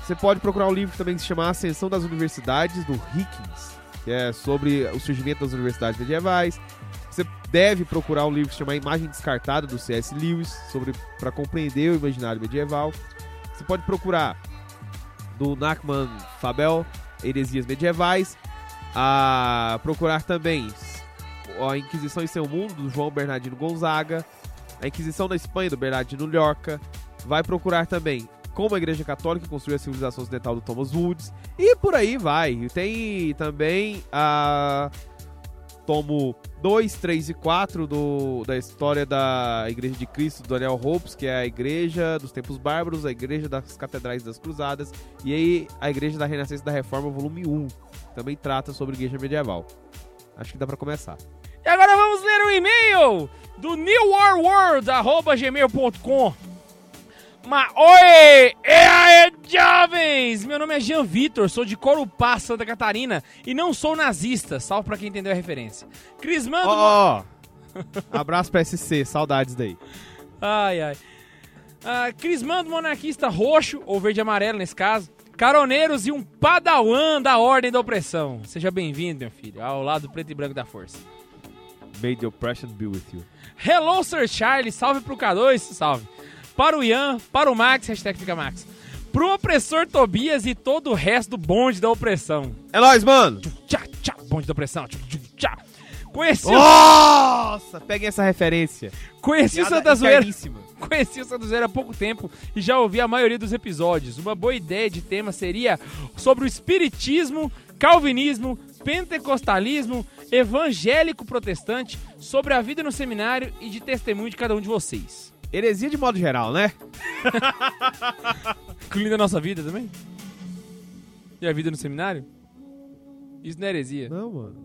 Você pode procurar um livro também que se chama Ascensão das Universidades, do Hickens, que é sobre o surgimento das universidades medievais. Você deve procurar um livro que se chama Imagem Descartada, do C.S. Lewis, sobre para compreender o imaginário medieval. Você pode procurar do Nachman Fabel, Heresias Medievais. A procurar também a Inquisição em Seu Mundo, do João Bernardino Gonzaga. A Inquisição da Espanha, do Bernardino Llorca. Vai procurar também como a Igreja Católica construiu a civilização ocidental do Thomas Woods. E por aí vai. Tem também a tomo 2, 3 e 4 do, da história da Igreja de Cristo, do Daniel Hopes, que é a Igreja dos Tempos Bárbaros, a Igreja das Catedrais das Cruzadas, e aí a Igreja da Renascença e da Reforma, volume 1. Também trata sobre Igreja Medieval. Acho que dá pra começar. E agora vamos ler o e-mail do newwarworld.gmail.com Ma oi! E aí, jovens! Meu nome é Jean Vitor, sou de Corupá, Santa Catarina e não sou nazista, salvo pra quem entendeu a referência. Crismando... Ó, ó. Abraço pra SC, saudades daí. Ai, ai. Ah, Crismando monarquista roxo, ou verde e amarelo nesse caso. Caroneiros e um padawan da Ordem da Opressão. Seja bem-vindo, meu filho, ao lado preto e branco da força. May the oppression be with you. Hello, Sir Charlie. Salve pro K2. Salve. Para o Ian, para o Max, hashtag fica Max. Pro opressor Tobias e todo o resto do bonde da opressão. É nóis, mano! Tchá, tchá, bonde da opressão. Tchá. Conheci, o- Nossa! Peguem essa referência. conheci o Santa Zoeira. Conheci o Santa Zoeira há pouco tempo e já ouvi a maioria dos episódios. Uma boa ideia de tema seria sobre o espiritismo, calvinismo, pentecostalismo, evangélico protestante, sobre a vida no seminário e de testemunho de cada um de vocês. Heresia de modo geral, né? [LAUGHS] Incluindo a nossa vida também? E a vida no seminário? Isso não é heresia. Não, mano.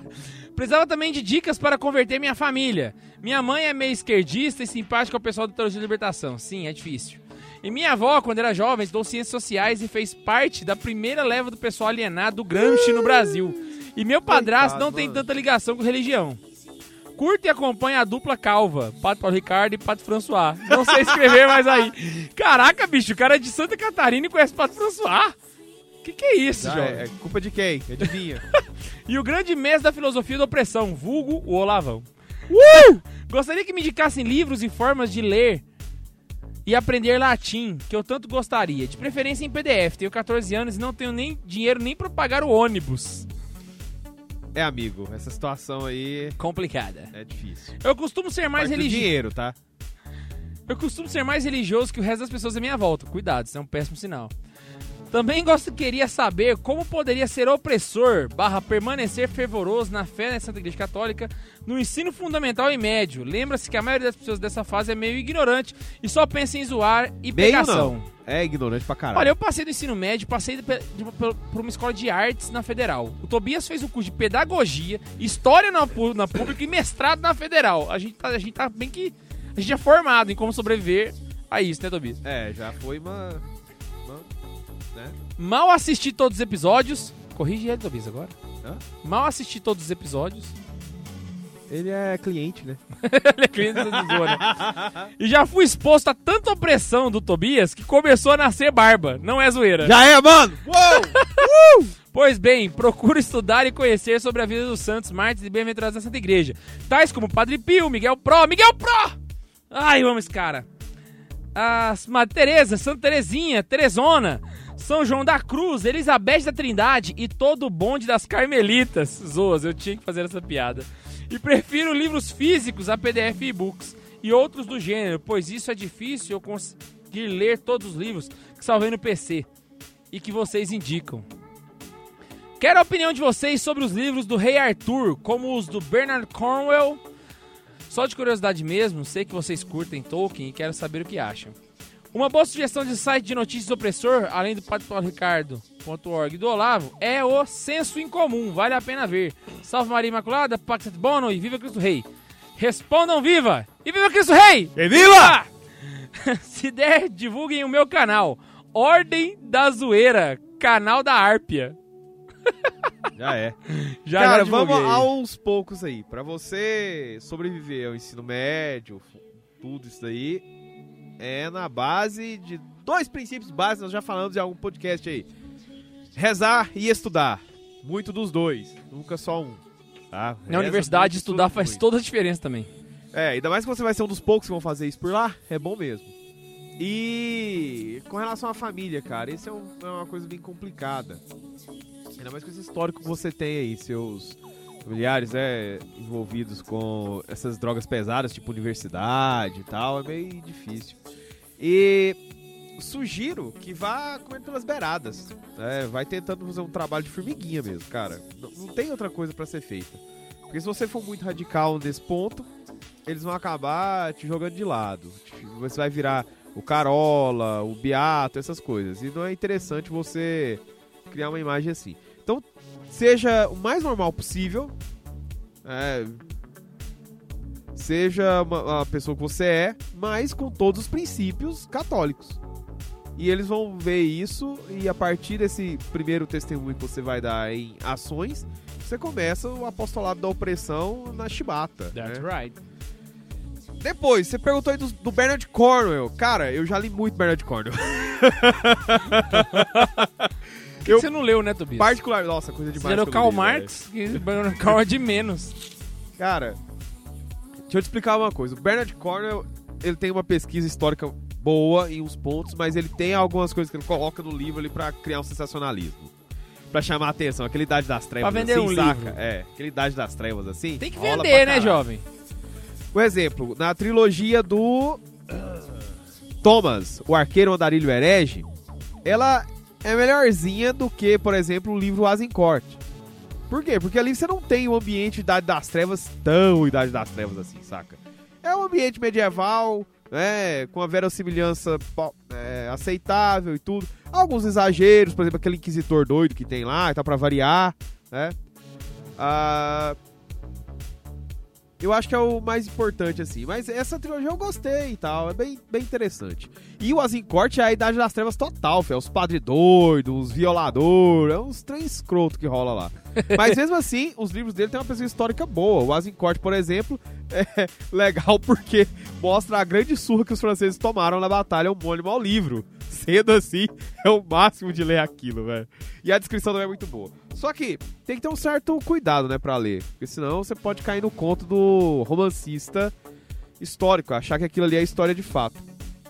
[LAUGHS] Precisava também de dicas para converter minha família. Minha mãe é meio esquerdista e simpática ao pessoal do Teologia de Libertação. Sim, é difícil. E minha avó, quando era jovem, estudou ciências sociais e fez parte da primeira leva do pessoal alienado do Gramsci no Brasil. E meu padrasto Coitado, não tem mano. tanta ligação com religião. Curta e acompanha a dupla calva, Pato Paulo Ricardo e Pato François. Não sei escrever mais aí. Caraca, bicho, o cara é de Santa Catarina e conhece Pato François. Que que é isso, Já jovem? é, é culpa de quem? Adivinha. [LAUGHS] E o grande mestre da filosofia da opressão, vulgo o Olavão. Gostaria que me indicassem livros e formas de ler e aprender latim, que eu tanto gostaria. De preferência em PDF. Tenho 14 anos e não tenho nem dinheiro nem pra pagar o ônibus. É, amigo, essa situação aí Complicada. é difícil. Eu costumo ser mais Parte do religioso. dinheiro, tá? Eu costumo ser mais religioso que o resto das pessoas à minha volta. Cuidado, isso é um péssimo sinal. Também gosto queria saber como poderia ser opressor barra permanecer fervoroso na fé na Santa Igreja Católica no ensino fundamental e médio. Lembra-se que a maioria das pessoas dessa fase é meio ignorante e só pensa em zoar e Meio pegação. não. É ignorante pra caralho. Olha, eu passei do ensino médio, passei de- de- por uma escola de artes na Federal. O Tobias fez o curso de pedagogia, história na, na pública e mestrado na Federal. A gente, tá, a gente tá bem que. A gente é formado em como sobreviver a isso, né, Tobias? É, já foi uma- Mal assisti todos os episódios. Corrige ele, Tobias, agora. Hã? Mal assisti todos os episódios. Ele é cliente, né? [LAUGHS] Ele é cliente do Zona. E já fui exposto a tanta opressão do Tobias que começou a nascer barba. Não é zoeira. Já é, mano! [LAUGHS] Uou! Pois bem, procuro estudar e conhecer sobre a vida dos santos, mártires e bem-aventurados da Santa Igreja. Tais como Padre Pio, Miguel Pro, Miguel Pro! Ai, eu amo esse cara. As Teresa, Santa Terezinha, Teresona, São João da Cruz, Elizabeth da Trindade e todo o bonde das Carmelitas. Zoas, eu tinha que fazer essa piada. E prefiro livros físicos a PDF e e-books e outros do gênero, pois isso é difícil eu conseguir ler todos os livros que salvei no PC e que vocês indicam. Quero a opinião de vocês sobre os livros do Rei Arthur, como os do Bernard Cornwell. Só de curiosidade mesmo, sei que vocês curtem Tolkien e quero saber o que acham. Uma boa sugestão de site de notícias opressor, além do padrepaulricardo.org e do Olavo, é o Senso em Comum, vale a pena ver. Salve Maria Imaculada, Pax et Bono e Viva Cristo Rei. Respondam viva! E Viva Cristo Rei! E viva! [LAUGHS] Se der, divulguem o meu canal. Ordem da Zoeira, canal da Árpia. [LAUGHS] Já é. Já Cara, já vamos aos poucos aí. Pra você sobreviver ao ensino médio, tudo isso daí, é na base de dois princípios básicos, nós já falamos em algum podcast aí. Rezar e estudar. Muito dos dois, nunca só um. Tá? Na Reza universidade, estudar estuda faz muito. toda a diferença também. É, ainda mais que você vai ser um dos poucos que vão fazer isso por lá, é bom mesmo. E com relação à família, cara, isso é, um- é uma coisa bem complicada. Ainda mais com esse histórico que você tem aí, seus familiares é, envolvidos com essas drogas pesadas, tipo universidade e tal, é meio difícil. E sugiro que vá comendo pelas beiradas. né? vai tentando fazer um trabalho de formiguinha mesmo, cara. Não, não tem outra coisa pra ser feita. Porque se você for muito radical nesse ponto, eles vão acabar te jogando de lado. Você vai virar o Carola, o Beato, essas coisas. E não é interessante você criar uma imagem assim. Seja o mais normal possível. é, seja uma, a pessoa que você é, mas com todos os princípios católicos. E eles vão ver isso, e a partir desse primeiro testemunho que você vai dar em ações, você começa o apostolado da opressão na chibata. That's né? right. Depois, você perguntou aí do, do Bernard Cornwell. Cara, eu já li muito Bernard Cornwell. [LAUGHS] Eu- você não leu, né, Tobias? Particular. Nossa, coisa Você demais. leu que eu [LAUGHS] Karl Marx, que Karl é de menos. Cara, deixa eu te explicar uma coisa. O Bernard Cornwell, ele tem uma pesquisa histórica boa em uns pontos, mas ele tem algumas coisas que ele coloca no livro ali pra criar um sensacionalismo. Pra chamar a atenção, aquela idade das trevas. Pra vender assim, um saca? livro. É, aquela idade das trevas assim. Tem que vender, né, jovem? Um exemplo, na trilogia do Thomas, o Arqueiro Andarilho Herege, ela é melhorzinha do que, por exemplo, o livro Azincourt. Por quê? Porque ali você não tem o ambiente Idade das Trevas tão Idade das Trevas assim, saca? É um ambiente medieval, né, com a verossimilhança é, aceitável e tudo. Alguns exageros, por exemplo, aquele inquisitor doido que tem lá, tá pra variar, né? Ah, eu acho que é o mais importante, assim. Mas essa trilogia eu gostei e tal. É bem, bem interessante. E o Azincourt é a Idade das Trevas total, fé. Os padre doidos, os violadores. É uns trem escroto que rola lá. [LAUGHS] Mas mesmo assim, os livros dele têm uma pesquisa histórica boa. O Azincourt, por exemplo, [LAUGHS] é legal porque mostra a grande surra que os franceses tomaram na batalha homônima ao livro. sendo assim, é o máximo de ler aquilo, velho. E a descrição não é muito boa. Só que tem que ter um certo cuidado, né, pra ler. Porque senão você pode cair no conto do romancista histórico, achar que aquilo ali é história de fato.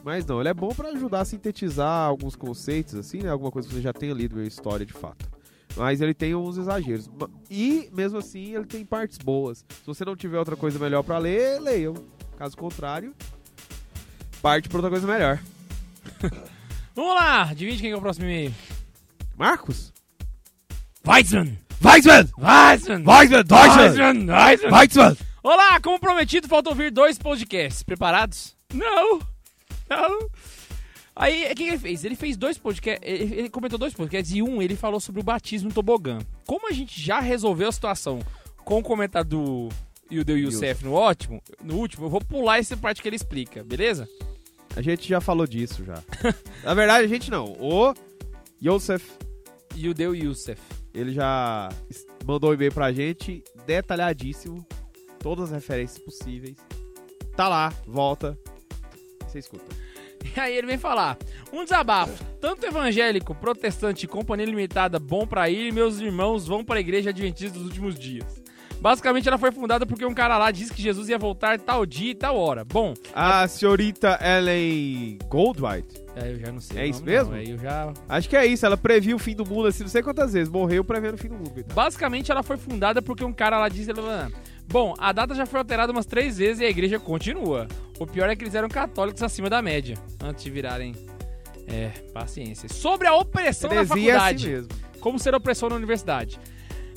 Mas não, ele é bom pra ajudar a sintetizar alguns conceitos, assim, né? Alguma coisa que você já tenha lido em história de fato. Mas ele tem uns exageros. E, mesmo assim, ele tem partes boas. Se você não tiver outra coisa melhor pra ler, leiam. Caso contrário, parte pra outra coisa melhor. [LAUGHS] Vamos lá, adivinha quem é o próximo e-mail. Marcos? Weizmann! Weizmann! Weizmann! Weizmann! Weizmann! Weizmann! Weizmann! Olá, como prometido, falta ouvir dois podcasts. Preparados? Não! Não! Aí, o que que ele fez? Ele fez dois podcasts, ele, comentou dois podcasts e um ele falou sobre o batismo no tobogã. Como a gente já resolveu a situação com o comentário do Yudeu Youssef no, ótimo, no último, eu vou pular essa parte que ele explica, beleza? A gente já falou disso já. [LAUGHS] Na verdade, a gente não. O Yosef, Yudeu Youssef. ele já mandou um e-mail pra gente, detalhadíssimo. Todas as referências possíveis. Tá lá, volta. Você escuta. E [LAUGHS] aí ele vem falar: um desabafo. Tanto evangélico, protestante e companhia limitada bom pra ir, e meus irmãos vão pra igreja adventista dos últimos dias. Basicamente, ela foi fundada porque um cara lá disse que Jesus ia voltar tal dia e tal hora. Bom, A senhorita Ellen Goldwhite. é, eu já não sei. É isso mesmo? não. Aí eu já... Acho que é isso, ela previu o fim do mundo assim, não sei quantas vezes. Morreu prevendo o fim do mundo. coitado. Basicamente, ela foi fundada porque um cara lá disse. "Ah, Bom, a data já foi alterada umas três vezes e a igreja continua. O pior é que eles eram católicos acima da média, antes de virarem. É, paciência. Sobre a opressão na é faculdade. assim mesmo. como ser opressor na universidade.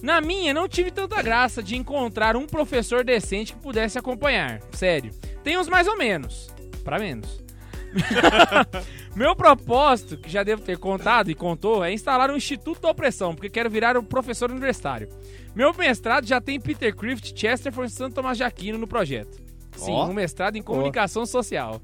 Na minha, não tive tanta graça de encontrar um professor decente que pudesse acompanhar. Sério. Tem uns mais ou menos. Pra menos. [LAUGHS] Meu propósito, que já devo ter contado e contou, é instalar um Instituto da Opressão, porque quero virar um professor universitário. Meu mestrado já tem Peter Crift, Chesterton e Santo Tomás de Aquino no projeto. Sim, Ó. um mestrado em comunicação social.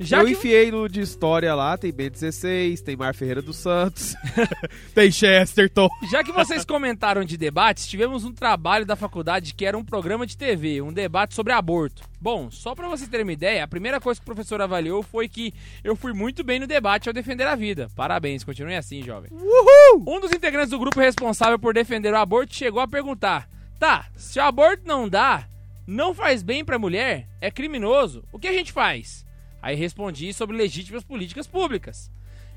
Já eu que enfiei no de história lá, tem B16, tem Mar Ferreira dos Santos, [LAUGHS] tem Chesterton. Já que vocês [LAUGHS] comentaram de debates, tivemos um trabalho da faculdade que era um programa de TV, um debate sobre aborto. Bom, só pra vocês terem uma ideia, a primeira coisa que o professor avaliou foi que eu fui muito bem no debate ao defender a vida. Parabéns, continue assim, jovem. Um dos integrantes do grupo responsável por defender o aborto chegou a perguntar: Tá, se o aborto não dá, não faz bem pra mulher, é criminoso, o que a gente faz? Aí respondi sobre legítimas políticas públicas.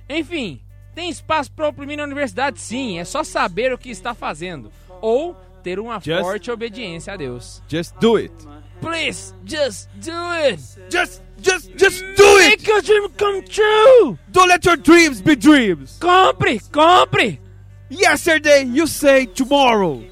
Enfim, tem espaço pra oprimir na universidade sim, é só saber o que está fazendo. Ou ter uma Just- forte obediência a Deus. Just do it. Please, just do it! Just, just, just do it! Make your dream come true! Don't let your dreams be dreams. Compre, compre! Yesterday you say tomorrow.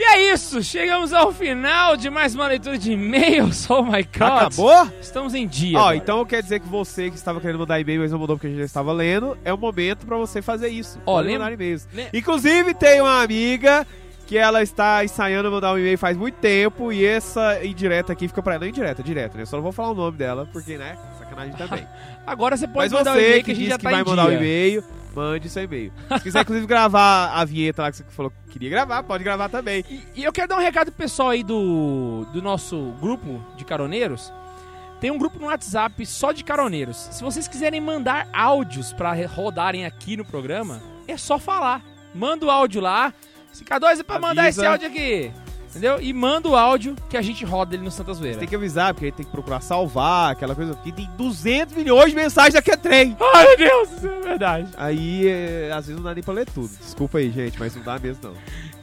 E é isso, chegamos ao final de mais uma leitura de e-mails. [LAUGHS] Oh my god! Acabou? Estamos em dia. Ó, agora. então quer dizer que você que estava querendo mandar e-mail, mas não mandou porque a gente já estava lendo, é o momento pra você fazer isso. Ó, lembra- mandar e-mails. le- Inclusive, tem uma amiga que ela está ensaiando mandar um e-mail faz muito tempo e essa indireta aqui fica pra ela. Não indireta, direto, né? Só não vou falar o nome dela, porque, né? Sacanagem também. [LAUGHS] Agora você pode Mas mandar um você e-mail que, que a gente já que tá vai mandar o dia. e-mail, mande seu e-mail. Se quiser, inclusive, gravar a vinheta lá que você falou que queria gravar, pode gravar também. E, e eu quero dar um recado pro pessoal aí do, do nosso grupo de caroneiros. Tem um grupo no WhatsApp só de caroneiros. Se vocês quiserem mandar áudios pra re- rodarem aqui no programa, é só falar. Manda o áudio lá. K2 é pra mandar Avisa. esse áudio aqui. Entendeu? E manda o áudio que a gente roda ele no Santa Zoeira. Tem que avisar, porque aí tem que procurar salvar, aquela coisa. Porque tem 200 milhões de mensagens daqui a trem. Ai, meu Deus, isso é verdade. Aí, é, às vezes não dá nem pra ler tudo. Desculpa aí, gente, mas não dá mesmo, não.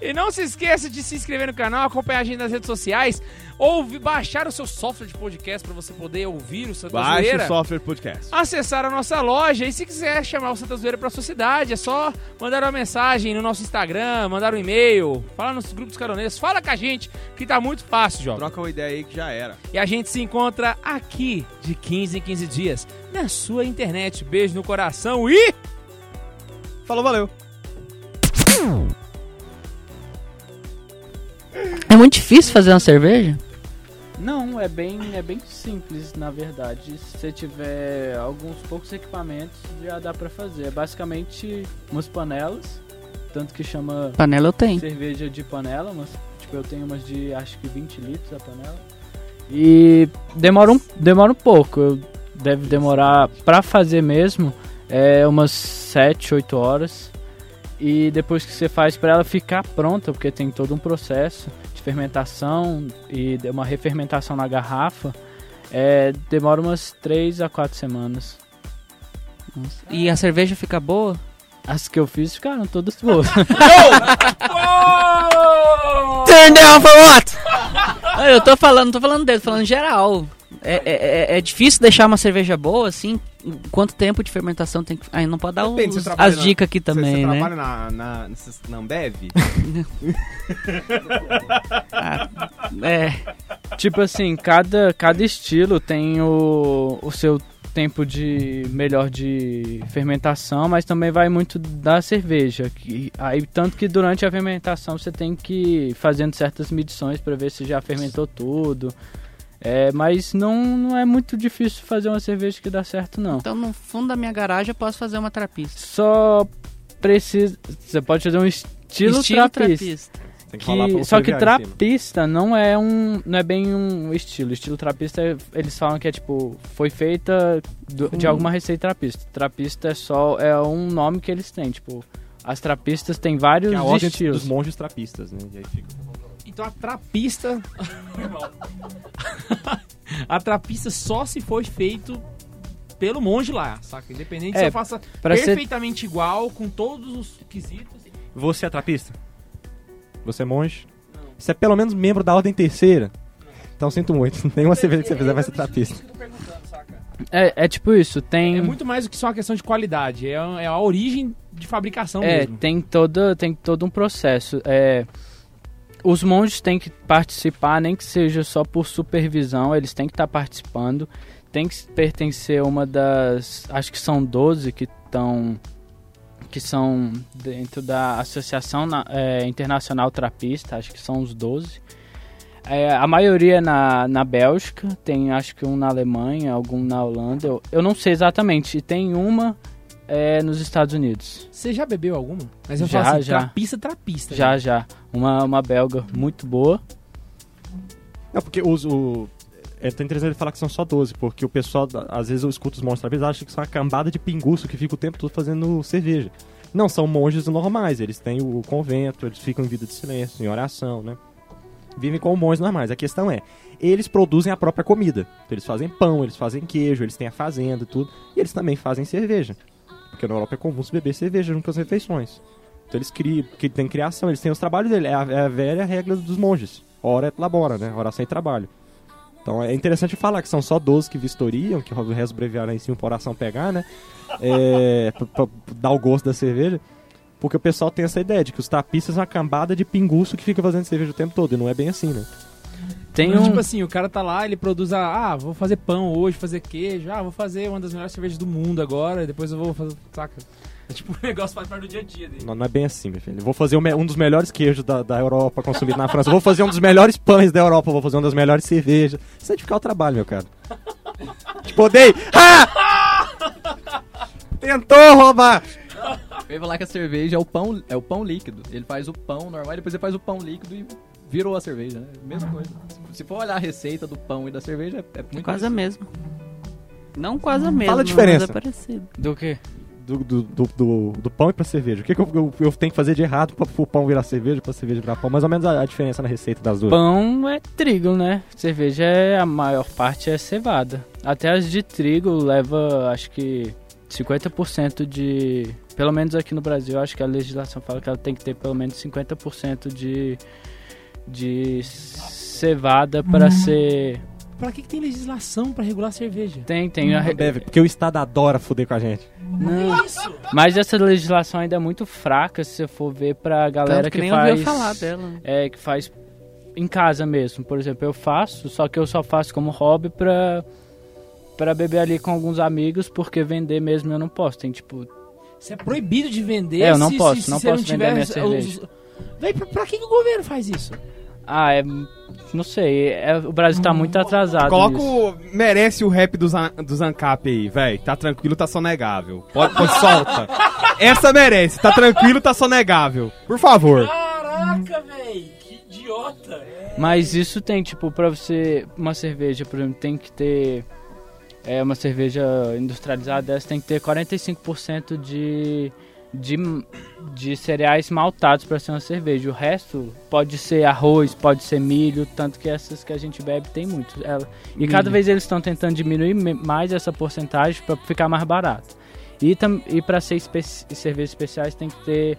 E não se esqueça de se inscrever no canal, acompanhar a gente nas redes sociais, ouvir, baixar o seu software de podcast pra você poder ouvir o Santa Baixe Zoeira. o software podcast. acessar a nossa loja e se quiser chamar o Santa Zoeira pra sua cidade, é só mandar uma mensagem no nosso Instagram, mandar um e-mail, falar nos grupos caroneiros, fala com a gente, que tá muito fácil, jovem. Troca uma ideia aí que já era. E a gente se encontra aqui de 15 em 15 dias, na sua internet. Beijo no coração e... Falou, valeu. É muito difícil fazer uma cerveja? Não, é bem, é bem simples, na verdade. Se você tiver alguns poucos equipamentos, já dá pra fazer. É basicamente umas panelas, tanto que chama Panela eu tenho. cerveja de panela, mas tipo eu tenho umas de acho que 20 litros a panela. E demora um, demora um pouco. Eu deve demorar pra fazer mesmo é umas 7, 8 horas. E depois que você faz pra ela ficar pronta, porque tem todo um processo de fermentação e de uma refermentação na garrafa, é, demora umas 3 a 4 semanas. Nossa. E a cerveja fica boa? As que eu fiz ficaram todas boas. Turn down for what? [LAUGHS] Eu tô falando, não tô falando dele, tô falando geral. É, é, é- é difícil deixar uma cerveja boa, assim? Quanto tempo de fermentação tem que. Aí não pode dar Depende, os- você as dicas aqui Você- também, você né? trabalha na, na, na Ambev? Ah, é. tipo assim, cada, cada estilo tem o, o seu tempo de melhor de fermentação, mas também vai muito da cerveja. Que, aí tanto que durante a fermentação você tem que ir fazendo certas medições para ver se já fermentou tudo. É, mas não, não é muito difícil fazer uma cerveja que dá certo não. Então no fundo da minha garagem eu posso fazer uma trapista. Só precisa, você pode fazer um estilo, trapista. Tem que que, só que trapista não é um não é bem um estilo estilo trapista é- eles falam que é tipo foi feita do- de Hum. alguma receita trapista trapista é só é um nome que eles têm tipo as trapistas têm vários Que é a ordem estilos dos monges trapistas, né? E aí fica... Então a trapista. [LAUGHS] a trapista só se foi feito pelo monge lá, saca? Independente se É, eu faça pra ser perfeitamente igual, com todos os quesitos. Você é trapista? Você é monge? Você é pelo menos membro da ordem terceira? Então sinto muito. [LAUGHS] Nenhuma cerveja que você fizer vai ser trapista. é, é tipo isso tem É muito mais do que só uma questão de qualidade, é, é a origem de fabricação É, mesmo. tem toda tem todo um processo. É, os monges têm que participar, nem que seja só por supervisão, eles têm que estar participando. Tem que pertencer a uma das, acho que são 12 que estão que são dentro da Associação é, Internacional Trapista, acho que são os 12. É, a maioria na, na Bélgica, tem acho que um na Alemanha, algum na Holanda, eu, eu não sei exatamente. E tem uma é, nos Estados Unidos. Você já bebeu alguma? Mas eu Já, falo assim, já. trapista, trapista. Já, né? já. Uma, uma belga muito boa. Não, porque os, o... É tão interessante ele falar que são só 12, porque o pessoal, às vezes eu escuto os monges trapistas, acha que são uma cambada de pinguço que fica o tempo todo fazendo cerveja. Não, são monges normais, eles têm o convento, eles ficam em vida de silêncio, em oração, né? Vivem como monges normais. A questão é, eles produzem a própria comida. Eles fazem pão, eles fazem queijo, eles têm a fazenda e tudo. E eles também fazem cerveja. Porque na Europa é comum se beber cerveja junto com as refeições. Então eles criam, que tem criação, eles têm os trabalhos dele. É a, é a velha regra dos monges. Ora et labora, né? Oração e trabalho. Então é interessante falar que são só 12 que vistoriam, que o resto breviário em cima pra oração pegar, né? É, [LAUGHS] pra, pra dar o gosto da cerveja. Porque o pessoal tem essa ideia de que os tapistas são uma cambada de pinguço que fica fazendo cerveja o tempo todo. E não é bem assim, né? Tem Mas, um. Tipo assim, o cara tá lá, ele produz a, ah, vou fazer pão hoje, fazer queijo, ah, vou fazer uma das melhores cervejas do mundo agora, e depois eu vou fazer, saca? É tipo, [LAUGHS] o negócio faz parte do dia a dia dele. Não, não é bem assim, meu filho. Eu vou fazer me- um dos melhores queijos da, da Europa consumido na França. Eu vou fazer um dos melhores pães da Europa. Eu vou fazer uma das melhores cervejas. Santificar o trabalho, meu cara. Tipo, odeio. Ah! [LAUGHS] Tentou roubar! Eu ia falar que a cerveja é o pão, é o pão líquido. Ele faz o pão normal e depois ele faz o pão líquido e virou a cerveja, né? Mesma coisa. Se for olhar a receita do pão e da cerveja, é, é muito Quase a mesma. Não quase a mesma. Fala a diferença. Mas é parecido. Do que? Do, do, do, do, do pão e pra cerveja. O que, que eu, eu, eu tenho que fazer de errado pra o pão virar cerveja, pra cerveja virar pão? Mais ou menos a, a diferença na receita das duas. Pão é trigo, né? Cerveja é a maior parte é cevada. Até as de trigo leva, acho que 50% de. Pelo menos aqui no Brasil, acho que a legislação fala que ela tem que ter pelo menos 50% de. De cevada para ser. Pra que, que tem legislação pra regular cerveja? Tem, tem. a re- Bebe, porque o Estado adora foder com a gente. Não, Isso! mas essa legislação ainda é muito fraca se você for ver pra galera Tanto que, que, nem faz. ouviu falar dela. é, que faz em casa mesmo. Por exemplo, eu faço, só que eu só faço como hobby pra, pra beber ali com alguns amigos, porque vender mesmo eu não posso. Tem tipo. Você é proibido de vender É, eu não se, posso, se, não se posso não vender tiver minha os- cerveja. os- Véi, pra, pra que, que o governo faz isso? Ah, é. Não sei, é- o Brasil tá muito atrasado. Coloca o... Merece o rap dos, an- dos ANCAP aí, velho. Tá tranquilo, tá sonegável. Pode, pode solta. Essa merece. Tá tranquilo, tá sonegável. Por favor. Caraca, véi, que idiota! Mas isso tem, tipo, pra você. Uma cerveja, por exemplo, tem que ter. é uma cerveja industrializada dessa tem que ter 45% de, de, de cereais maltados para ser uma cerveja. O resto pode ser arroz, pode ser milho, tanto que essas que a gente bebe tem muito. Ela, e cada Milho. vez eles estão tentando diminuir mais essa porcentagem para ficar mais barato. E, tam- e para ser espe cervejas especiais tem que ter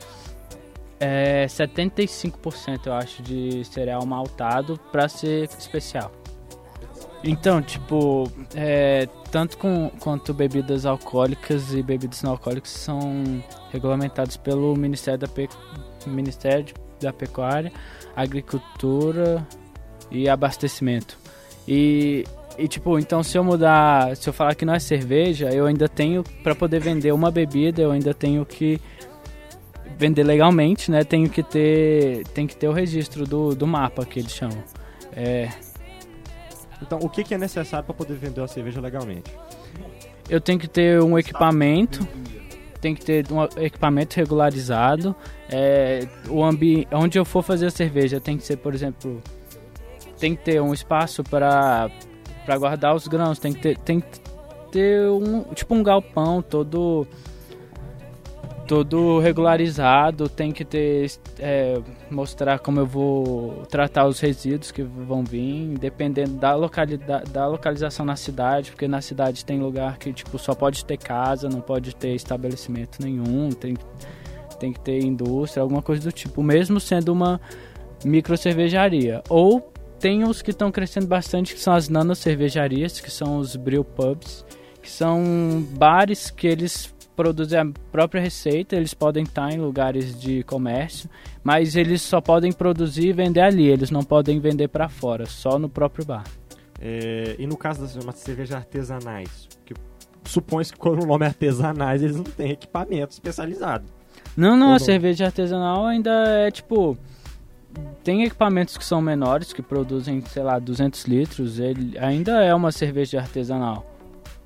é, 75% eu acho de cereal maltado para ser especial. Então, tipo, é, tanto com, quanto bebidas alcoólicas e bebidas não alcoólicas são regulamentados pelo Ministério da, Pe Ministério da Pecuária, Agricultura e Abastecimento. E, e, tipo, então se eu mudar, se eu falar que não é cerveja, eu ainda tenho, para poder vender uma bebida, eu ainda tenho que vender legalmente, né? Tenho que ter, tem que ter o registro do, do mapa que eles chamam. É, Então, o que, que é necessário para poder vender uma cerveja legalmente? eu tenho que ter um equipamento, tem que ter um equipamento regularizado. É, o ambi onde eu for fazer a cerveja tem que ser, por exemplo, tem que ter um espaço para guardar os grãos, tem que ter, tem que ter um tipo um galpão todo todo regularizado, tem que ter é, mostrar como eu vou tratar os resíduos que vão vir, dependendo da localidade, da localização na cidade, porque na cidade tem lugar que tipo só pode ter casa, não pode ter estabelecimento nenhum, tem tem que ter indústria, alguma coisa do tipo, mesmo sendo uma micro cervejaria. Ou tem os que estão crescendo bastante, que são as nano cervejarias, que são os brew pubs, que são bares que eles produzem a própria receita, eles podem estar em lugares de comércio, mas eles só podem produzir e vender ali, eles não podem vender para fora, só no próprio bar. É, e no caso das cervejas artesanais, que supõe-se que quando o nome é artesanais, eles não têm equipamento especializado. Não, não, Ou a não? cerveja artesanal ainda é tipo. Tem equipamentos que são menores, que produzem, sei lá, 200 litros, ele ainda é uma cerveja artesanal.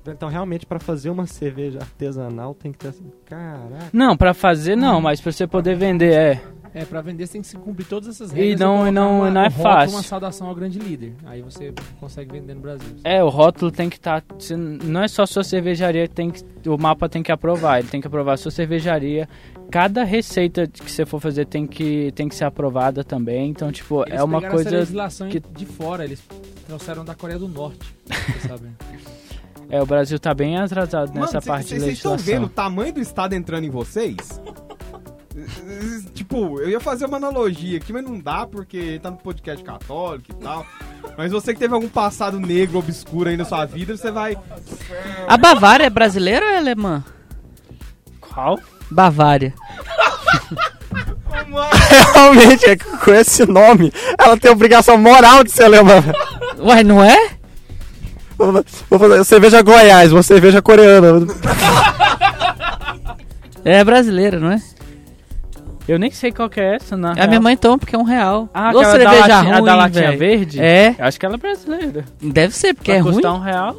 Então, realmente, para fazer uma cerveja artesanal, tem que ter assim, caraca. Não, pra fazer não, mas pra você poder vender é. É, pra vender você tem que se cumprir todas essas E regras. não- colocar e não- uma, e não é um rótulo, fácil. uma saudação ao grande líder. Aí você consegue vender no Brasil. É, o rótulo tem que estar. não é só sua cervejaria tem que. O mapa tem que aprovar, ele tem que aprovar a sua cervejaria. Cada receita que você for fazer tem que, tem que ser aprovada também. Então, tipo, Eles é uma pegaram essa coisa. legislação que- de fora, eles trouxeram da Coreia do Norte. Você sabe? [LAUGHS] É, o Brasil tá bem atrasado nessa Mano, parte de vocês estão legislação. vendo o tamanho do estado entrando em vocês? [LAUGHS] tipo, eu ia fazer uma analogia aqui, mas não dá porque tá no podcast católico e tal. Mas você que teve algum passado negro obscuro aí na sua vida, você vai. A Bavária é brasileira ou é alemã? Qual? Bavária. Realmente, é que com esse nome, ela tem obrigação moral de ser alemã. Uai, não é? Vou fazer cerveja Goiás, uma cerveja coreana. [LAUGHS] É brasileira, não é? Eu nem sei qual que é essa, na A real. minha mãe toma porque é um real. Ah, Ô, aquela da cerveja latinha- a ruim, da latinha velho. verde? É, Eu acho que ela é brasileira. deve ser, porque Vai é ruim. custar um real.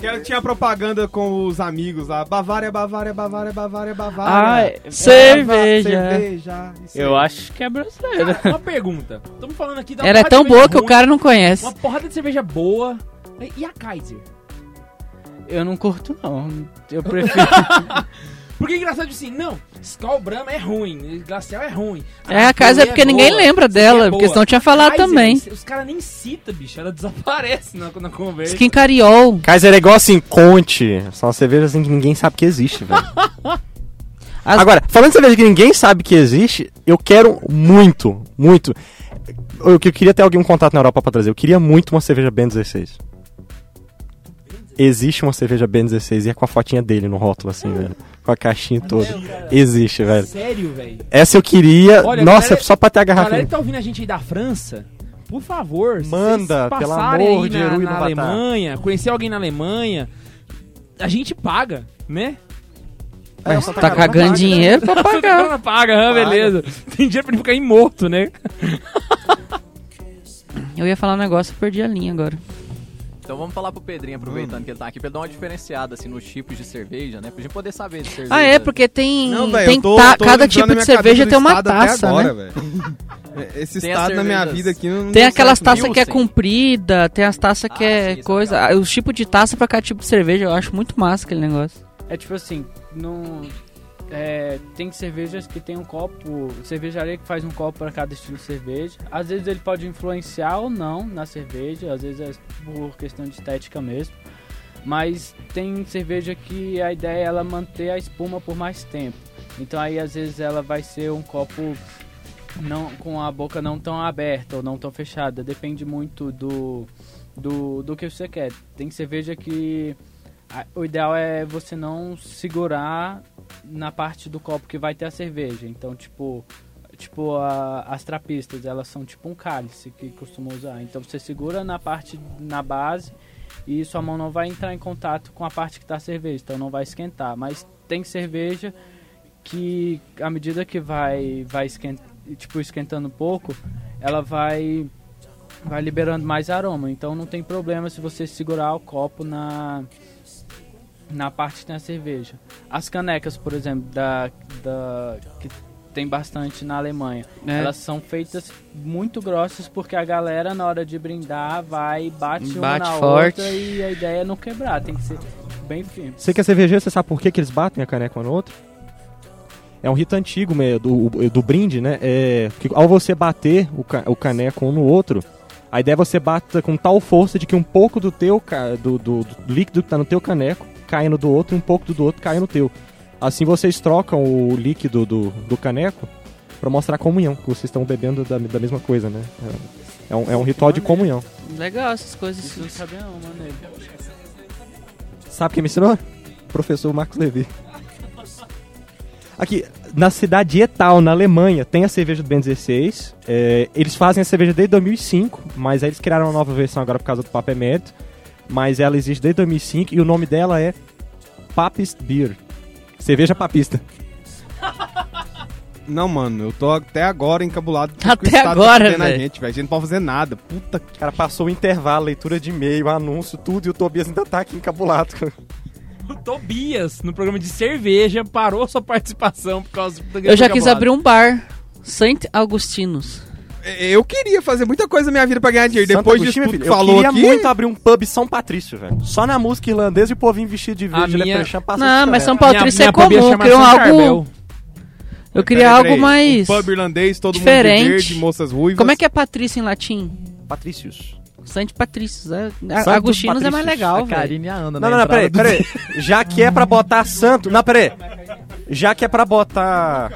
Que ela tinha propaganda com os amigos lá. Bavária, Bavária, Bavária, Bavária, Ah, Bavária. é- Cerveja. cerveja. isso eu aí. acho que é brasileira. Uma pergunta. Estamos falando aqui da Ela é porrada tão de cerveja boa que o ruim, cara não conhece. Uma porrada de cerveja boa. E a Kaiser? Eu não curto, não. Eu prefiro. [LAUGHS] Porque é engraçado assim, não, Skol Brahma é ruim, Glacial é ruim. É, a casa é porque ninguém boa, lembra dela, é porque senão tinha falado Kaiser, também. Os caras nem citam, bicho, ela desaparece na, na conversa. Skin Cariol. Kaiser é igual assim, Conte. São as cervejas assim que ninguém sabe que existe, velho. [LAUGHS] As- Agora, falando de cerveja que ninguém sabe que existe, eu quero muito, muito. Eu, que eu queria ter alguém um contato na Europa pra trazer. Eu queria muito uma cerveja Ben 16. Existe uma cerveja Ben 16 e é com a fotinha dele no rótulo, assim, velho. Com a caixinha toda. Existe, velho. Sério, velho. Essa eu queria. Olha, Nossa, galera- só pra ter a Galera garrafa. que tá ouvindo a gente aí da França, por favor, se Manda, pelo amor aí de na, na. Alemanha, conhecer alguém na Alemanha, a gente paga, né? É, Tá cagando dinheiro pra [LAUGHS] pagar. Paga, paga, ah, beleza. Tem dinheiro pra ele ficar imorto, né? Eu ia falar um negócio, eu perdi a linha agora. Então vamos falar pro Pedrinho, aproveitando Hum. que ele tá aqui, pra ele dar uma diferenciada assim, nos tipos de cerveja, né? Pra gente poder saber de cerveja. Ah, é, porque tem. Não, velho, tem tô, ta- tô cada tipo de cerveja tem uma taça, agora, né? Esse Tem estado na minha vida aqui não Tem aquelas taças que é Nielsen. comprida, tem as taças que Ah, é sim, é coisa. Ah, Os tipos de taça pra cada tipo de cerveja, eu acho muito massa aquele negócio. É tipo assim, não. É, tem cervejas que tem um copo, cervejaria que faz um copo para cada estilo de cerveja. Às vezes ele pode influenciar ou não na cerveja, às vezes é por questão de estética mesmo. Mas tem cerveja que a ideia é ela manter a espuma por mais tempo. Então aí às vezes ela vai ser um copo não com a boca não tão aberta ou não tão fechada. Depende muito do, do, do que você quer. Tem cerveja que o ideal é você não segurar na parte do copo que vai ter a cerveja. Então, tipo, tipo a- as trapistas, elas são tipo um cálice que costuma usar. Então você segura na parte na base e sua mão não vai entrar em contato com a parte que está a cerveja, então não vai esquentar. Mas tem cerveja que à medida que vai vai tipo esquentando um pouco, ela vai vai liberando mais aroma. Então não tem problema se você segurar o copo na na parte que tem a cerveja. As canecas, por exemplo, da, da que tem bastante na Alemanha, É. elas são feitas muito grossas porque a galera na hora de brindar vai bate, uma Bate na forte. outra e a ideia é não quebrar, tem que ser bem firme. Você que é cervejeiro, você sabe por que, que eles batem a caneca um no outro? É um rito antigo do, do brinde, né? É que ao você bater o, ca- o caneco um no outro, a ideia é você bata com tal força de que um pouco do teu do, do- do líquido que tá no teu caneco cai no do outro e um pouco do, do outro cai no teu. Assim vocês trocam o líquido do, do caneco pra mostrar a comunhão, que vocês estão bebendo da, da mesma coisa, né? É, é um, é um ritual de comunhão. Legal essas coisas. Isso eu não maneiro. Sabe quem me ensinou? Professor Marcos Levi. Aqui, na cidade de Etal, na Alemanha, tem a cerveja do Ben 16. É, eles fazem a cerveja desde 2005, mas aí eles criaram uma nova versão agora por causa do Papo é Mérito. Mas ela existe desde 2005 e o nome dela é Papist Beer. Cerveja papista. [LAUGHS] Não, mano, eu tô até agora encabulado. com Até o estado agora, tá a velho. gente, velho. A gente não pode fazer nada. Puta que... O cara passou o intervalo, leitura de e-mail, anúncio, tudo, e o Tobias ainda tá aqui encabulado. O Tobias, no programa de cerveja, parou sua participação por causa do Eu já quis abrir um bar. Saint Augustinos. Eu queria fazer muita coisa na minha vida pra ganhar dinheiro. Santo Depois Agostinho, disso tudo filho, que falou eu queria aqui... muito abrir um pub São Patrício, velho. Só na música irlandesa e o povinho vestido de verde, A minha- leprechaun passando Não, mas São. Patrício é comum. Criou algo. Eu queria Peraí, algo mais. Um pub irlandês, todo diferente. mundo de verde, moças ruivas. Como é que é Patrício em latim? Patrícios. Saint Patrícios. É, Santos Agustinos é mais legal, A velho. Karine e a Ana, Não, né? não, não, peraí, peraí. [LAUGHS] Já que é pra botar santo. Não, peraí. Já que é pra botar.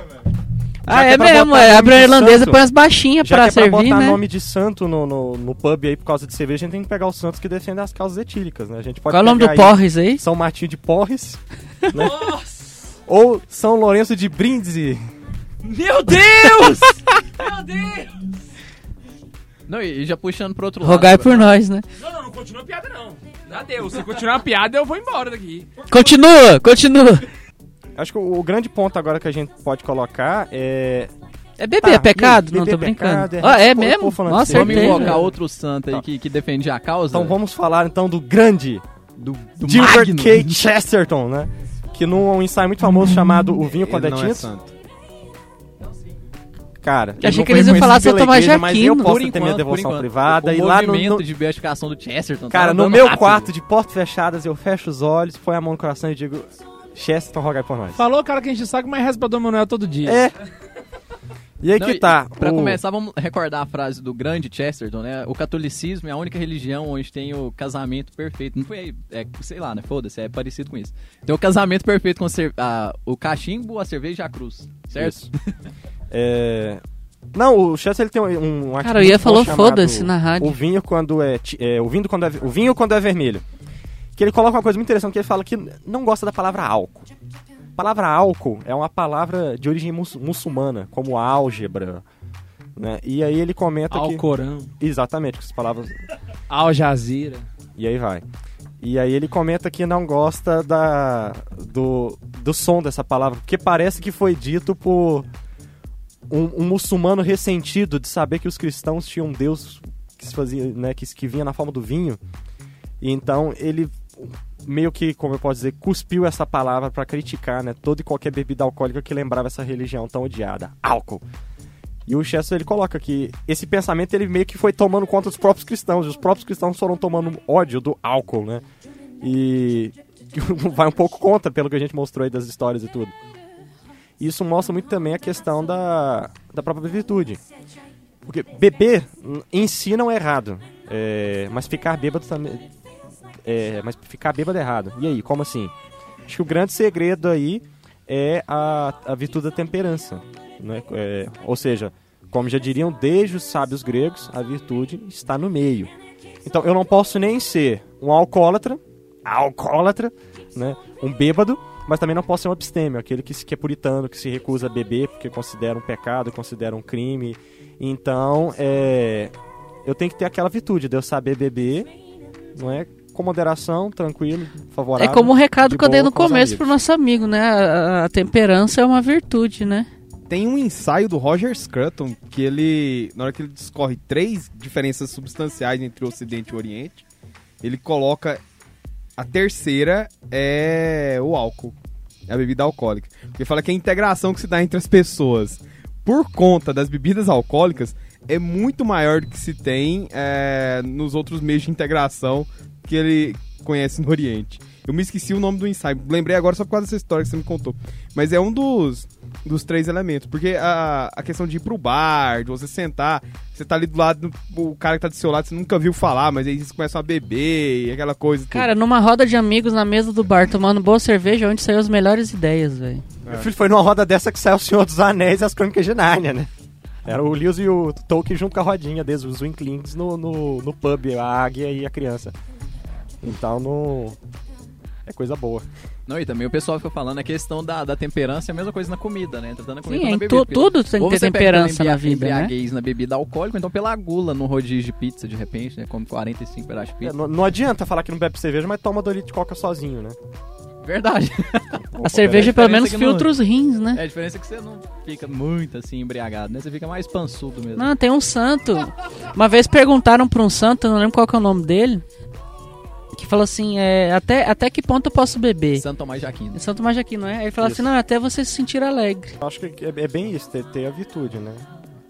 Ah, é, é mesmo. botar É, a de irlandesa santo. põe as baixinhas Já pra que é pra servir, botar né? nome de santo no, no, no pub aí por causa de cerveja, a gente tem que pegar os santos que defendem as causas etílicas, né? A gente pode Qual é o nome do aí Porres aí? São Martinho de Porres. né? Ou São Lourenço de Brindisi. Meu Deus! [LAUGHS] Meu Deus! Não, e já puxando pro outro lado. Rogai por nós, né? Não, não, não continua a piada, não. Adeus. Se continuar a piada, eu vou embora daqui. Continua, continua. Acho que o, o grande ponto agora que a gente pode colocar é. É beber Ah, é pecado? beber não, tô é brincando. pecado, é. Ó, é Pô, mesmo? pô, Nossa, de Vamos certeza. invocar outro santo aí que, que defende a causa? Então vamos falar então do grande do, do Gilbert Magno. K. Chesterton, né? Que num ensaio muito famoso chamado O Vinho Quando é não é santo. Cara, Eu achei que eles iam falar pela Tomás igreja, Mas eu Jaquino. posso Por ter enquanto, minha devoção enquanto. privada. o e lá no, movimento no- de beatificação do Chesterton. Cara, tá no meu rápido. quarto, de portas fechadas, eu fecho os olhos, põe a mão no coração e digo: Chesterton, rogai por nós. Falou, cara, que a gente sabe, mas reza pra Dom Manuel todo dia. É. E aí Não, que tá. Pra o- começar, vamos recordar a frase do grande Chesterton, né? O catolicismo é a única religião onde tem o casamento perfeito. Não foi, é, sei lá, né? Foda-se, é parecido com isso. Tem o casamento perfeito com a- o cachimbo, a cerveja e a cruz, certo? Isso. É, Não, o Chester ele tem um, um Cara, eu ia chamado foda-se na rádio. O vinho quando é, é, o vinho quando é o vinho quando é vermelho. Que ele coloca uma coisa muito interessante que ele fala que não gosta da palavra álcool. A palavra álcool é uma palavra de origem mus- muçulmana, como álgebra, né? E aí ele comenta que Alcorão, exatamente com essas palavras Al Jazeera. e aí vai. E aí ele comenta que não gosta da, do, do som dessa palavra, porque parece que foi dito por um, um muçulmano ressentido de saber que os cristãos tinham um Deus que se fazia, né, que, que vinha na forma do vinho. E então ele meio que, como eu posso dizer, cuspiu essa palavra para criticar, né, toda e qualquer bebida alcoólica que lembrava essa religião tão odiada, álcool. E o Chester ele coloca que esse pensamento ele meio que foi tomando conta dos próprios cristãos, e os próprios cristãos foram tomando ódio do álcool, né? E [LAUGHS] vai um pouco contra pelo que a gente mostrou aí das histórias e tudo. Isso mostra muito também a questão da, da própria virtude. Porque beber em si não é errado, é, mas ficar bêbado também. É, mas ficar bêbado é errado. E aí, como assim? Acho que o grande segredo aí é a, a virtude da temperança. Né? É, ou seja, como já diriam desde os sábios gregos, a virtude está no meio. Então eu não posso nem ser um alcoólatra, alcoólatra, né? um bêbado, mas também não posso ser um abstêmio, aquele que, que é puritano, que se recusa a beber porque considera um pecado, considera um crime. Então, é, eu tenho que ter aquela virtude de eu saber beber, não é? Com moderação, tranquilo, favorável. É como o recado de que eu dei no começo amigos. pro nosso amigo, né? A, a temperança é uma virtude, né? Tem um ensaio do Roger Scruton que ele, na hora que ele discorre três diferenças substanciais entre o Ocidente e o Oriente, ele coloca a terceira é o álcool, é a bebida alcoólica. Porque fala que a integração que se dá entre as pessoas por conta das bebidas alcoólicas é muito maior do que se tem é, nos outros meios de integração que ele conhece no Oriente. Eu me esqueci o nome do ensaio. Lembrei agora só por causa dessa história que você me contou. Mas é um dos, dos três elementos. Porque a, a questão de ir pro bar, de você sentar, você tá ali do lado, do, o cara que tá do seu lado, você nunca viu falar, mas aí vocês começam a beber e aquela coisa. tudo. Cara, numa roda de amigos na mesa do bar, tomando boa cerveja, onde saiu as melhores ideias, velho. Meu filho foi numa roda dessa que saiu o Senhor dos Anéis e as Crônicas de Nárnia, né? Era o Lewis e o Tolkien junto com a rodinha deles, os Winklings no, no, no pub, a águia e a criança. Então, no... é coisa boa. Não, e também o pessoal fica falando a questão da, da temperança é a mesma coisa na comida, né? Tratando a comida Sim, na bebida. tu- tudo tem que ter temperança na vida, né? na bebida alcoólica, então pela gula no rodízio de pizza, de repente, né? Come 45 pedaços de É, pizza. não, não adianta falar que não bebe cerveja, mas toma dois litros de coca sozinho, né? Verdade. [LAUGHS] A cerveja a pelo menos é filtra os rins, né? É, a diferença é que você não fica muito assim embriagado, né? Você fica mais pançudo mesmo. Não, tem um santo. Uma vez perguntaram pra um santo, eu não lembro qual que é o nome dele, que falou assim, é, até, até que ponto eu posso beber? Santo Tomás de Aquino. É Santo Tomás de Aquino, não é? Aí ele falou Isso. assim, não, até você se sentir alegre. Eu acho que é, é bem isso, ter, ter a virtude, né?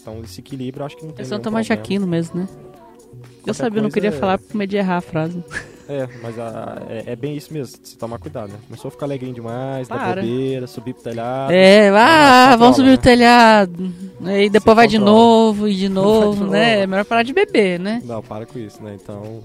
Então, esse equilíbrio, eu acho que não tem É Santo Tomás de. Aquino mesmo, né? Eu Qualquer sabia, eu não queria é- falar por medo de errar a frase. É, mas a- é, é bem isso mesmo, se tomar cuidado, né? Começou a ficar alegrinho demais, dar Para. bobeira, subir pro telhado. É, ah, controla, vamos subir né? o telhado. Aí depois vai de novo, e de novo, novo. né? É melhor parar de beber, né? Não, para com isso, né? Então.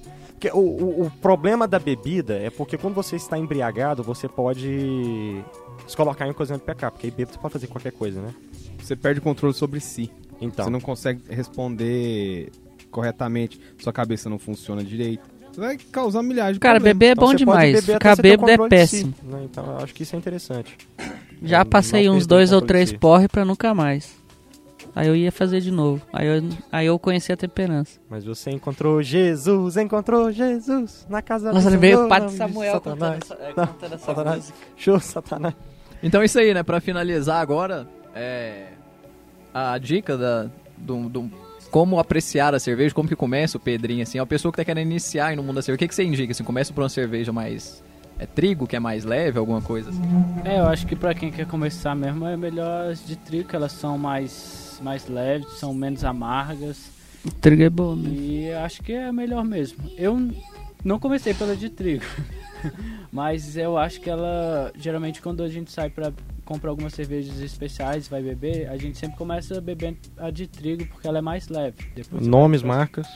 O, o, o problema da bebida é porque quando você está embriagado, você pode se colocar em ocasião de pecar, porque aí bêbado você pode fazer qualquer coisa, né? Você perde o controle sobre si. Então. Você não consegue responder corretamente, sua cabeça não funciona direito. Você vai causar milhares de Cara, problemas. beber é Então bom demais. Ficar bêbado é de si, péssimo. né? Então eu acho que isso é interessante. Já Não passei uns dois ou três si. porre pra nunca mais. Aí eu ia fazer de novo. Aí eu, aí eu conheci a temperança. Mas você encontrou Jesus, encontrou Jesus na casa Nossa, do lembrei Senhor, o Padre Samuel Satanás. essa, é, Não, cantando essa Satanás. música. Show, Satanás. Então é isso aí, né? Pra finalizar agora, é... a dica da, do, do- como apreciar a cerveja, como que começa o Pedrinho, assim, a pessoa que tá querendo iniciar aí no mundo da cerveja, o que, que você indica? Assim, começa por uma cerveja mais... É trigo, que é mais leve, alguma coisa assim? É, eu acho que pra quem quer começar mesmo é melhor as de trigo, que elas são mais, mais leves, são menos amargas. O trigo é bom, né? E acho que é melhor mesmo. Eu não comecei pela de trigo. [LAUGHS] Mas eu acho que ela, geralmente quando a gente sai pra comprar algumas cervejas especiais, vai beber, a gente sempre começa bebendo a de trigo porque ela é mais leve. Depois Nomes, marcas.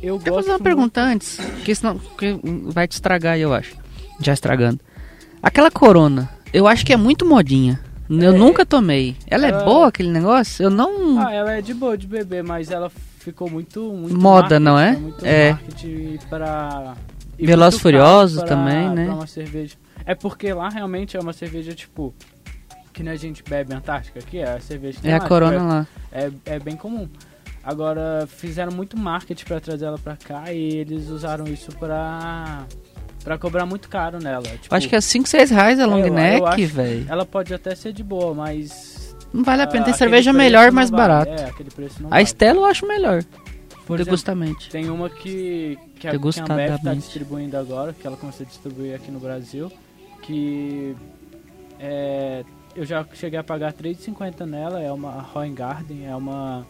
Eu Deixa eu gosto fazer uma muito- pergunta antes, que senão que vai te estragar aí, eu acho. Já estragando. Aquela corona, eu acho que é muito modinha. Eu É. nunca tomei. Ela é Ela- boa, aquele negócio? Eu não. Ah, ela é de boa de beber, mas ela ficou muito, muito Moda, não é? marketing, Muito É. marketing pra... Velozes Furiosos pra- também, né? pra uma cerveja. É porque lá realmente é uma cerveja, tipo... Que nem a gente bebe Antártica aqui, é a cerveja... É a corona lá. É, é bem comum. Agora, fizeram muito marketing pra trazer ela pra cá e eles usaram isso pra... Pra cobrar muito caro nela. Tipo, acho que é 5, 6 reais a long eu- eu neck, velho. Ela pode até ser de boa, mas... Não vale a pena. Tem cerveja melhor mais vale. barata. É, aquele preço não A vale. Stella eu acho melhor. Por exemplo, Degustamente. tem uma que, que, a, que a. Ambev tá distribuindo agora, que ela começou a distribuir aqui no Brasil, que é, eu já cheguei a pagar R$3,50 nela, é uma Garden, é uma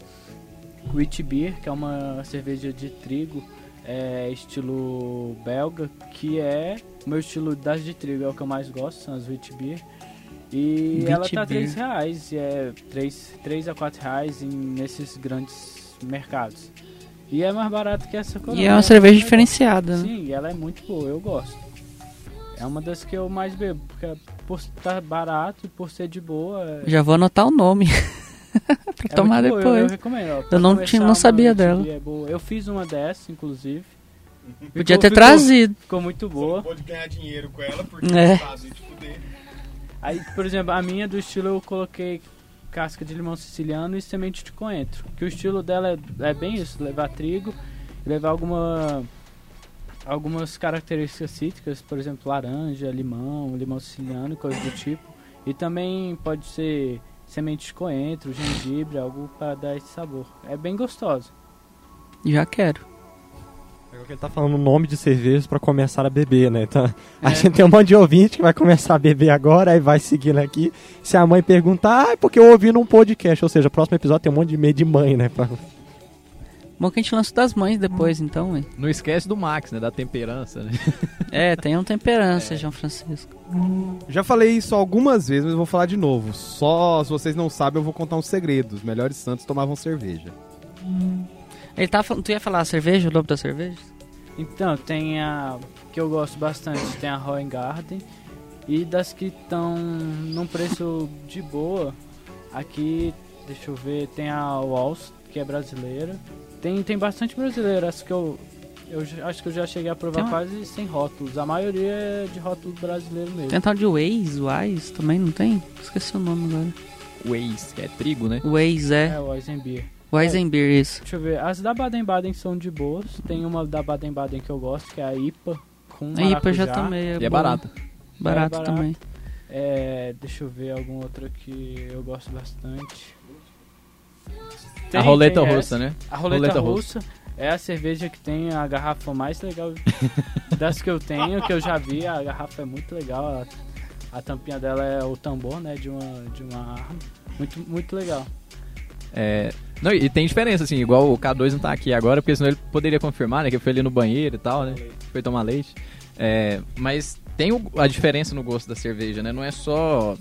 Wheat Beer, que é uma cerveja de trigo, é, estilo belga, que é o meu estilo das de trigo, é o que eu mais gosto, são as Wheat Beer. E Wheat ela tá. 3,00 reais, e é 3, 3 a 4 reais em, nesses grandes mercados. E é mais barato que essa coroa. E é uma cerveja diferenciada, né? Sim, ela é muito boa, eu gosto. É uma das que eu mais bebo, porque por estar barato e por ser de boa. É, Já vou anotar o nome. [LAUGHS] [LAUGHS] pra é tomar muito boa, eu- Eu, depois. recomendo. ó, Eu não tinha- não sabia dela. É boa. Eu fiz uma dessa, inclusive. Podia Ficou- ter ficou- trazido. Ficou muito boa. pode ganhar dinheiro com ela, porque É. no caso de fuder. Aí, por exemplo, a minha do estilo eu coloquei casca de limão siciliano e semente de coentro. Que o estilo dela é, é bem isso, levar trigo, levar alguma algumas características cítricas, por exemplo, laranja, limão, limão siciliano e coisas do tipo. E também pode ser semente de coentro, gengibre, algo para dar esse sabor. É bem gostoso. Já quero. É que ele tá falando o nome de cervejas pra começar a beber, né? Então, a É. gente tem um monte de ouvinte que vai começar a beber agora, aí vai seguindo aqui. Se a mãe perguntar, ah, é porque eu ouvi num podcast. Ou seja, o próximo episódio tem um monte de meio de mãe, né? Pra- Bom que a gente lança o das mães depois, então, ué. Não esquece do Max, né? Da temperança, né? [LAUGHS] É, tem um temperança, João Francisco. Já falei isso algumas vezes, mas eu vou falar de novo. Só se vocês não sabem, eu vou contar um segredo. Os melhores santos tomavam cerveja. Ele tá falando, tu ia falar a cerveja, o nome da cerveja? Então, tem a que eu gosto bastante, tem a Garden e das que estão num preço de boa, aqui, deixa eu ver, tem a Walls, que é brasileira. Tem tem bastante brasileira, as que eu eu acho que eu já cheguei a provar uma- quase sem rótulos. A maioria é de rótulo brasileiro mesmo. Tem tal de Waze, Wise também, não tem? Esqueci o nome agora. Waze, que é trigo, né? Waze, é. É, o Eisenbier. Weizenbier, isso. Deixa eu ver, as da Baden-Baden são de boas. Tem uma da Baden-Baden que eu gosto, que é a IPA com A IPA já tomei. É E é barata. Barato É barato. também. É, deixa eu ver algum outro que eu gosto bastante. A Tem- roleta tem russa, essa. né? A roleta, Roleta russa é a cerveja que tem a garrafa mais legal [LAUGHS] das que eu tenho, que eu já vi. A garrafa é muito legal. A, a tampinha dela é o tambor, né, de uma, de uma arma. Muito, muito legal. É, não, e tem diferença, assim, igual o K2 não tá aqui agora, porque senão ele poderia confirmar, né? Que foi ali no banheiro e tal, né? Foi tomar leite. É, mas tem o- a diferença no gosto da cerveja, né? Não é só.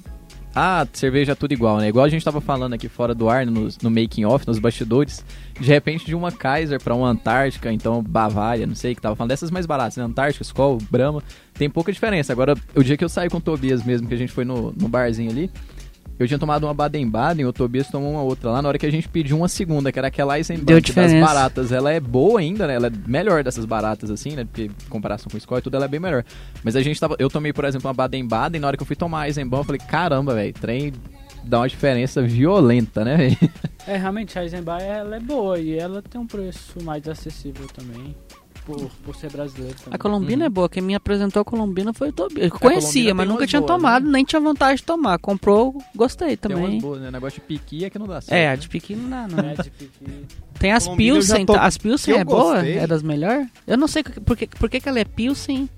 Ah, cerveja é tudo igual, né? Igual a gente tava falando aqui fora do ar, no, no making off, nos bastidores. De repente, de uma Kaiser pra uma Antártica, então Bavária, não sei, que tava falando dessas mais baratas, né? Antártica, Skol, Brahma, tem pouca diferença. Agora, o dia que eu saí com o Tobias mesmo, que a gente foi no, no barzinho ali, eu tinha tomado uma Baden-Baden, o Tobias tomou uma outra lá. Na hora que a gente pediu uma segunda, que era aquela Eisenbahn, das baratas, ela é boa ainda, né? Ela é melhor dessas baratas, assim, né? Porque em comparação com o Skol e tudo, ela é bem melhor. Mas a gente tava... Eu tomei, por exemplo, uma Baden-Baden, na hora que eu fui tomar a Eisenbahn, eu falei, caramba, velho, trem dá uma diferença violenta, né, velho? É, realmente a Eisenbahn ela é boa e ela tem um preço mais acessível também. Por, por ser brasileiro também. A Colombina Uhum. é boa, quem me apresentou a Colombina foi o Tobias. Eu Colombina conhecia, mas nunca tinha boas, tomado, né? nem tinha vontade de tomar. Comprou, gostei também. boas, né? Negócio de piqui é que não dá certo. É, a né? de piqui não dá, não. É, de piqui. Tem as Colombina Pilsen, tô- tá- as Pilsen é boa? É das melhores? Eu não sei por que, por que, que ela é Pilsen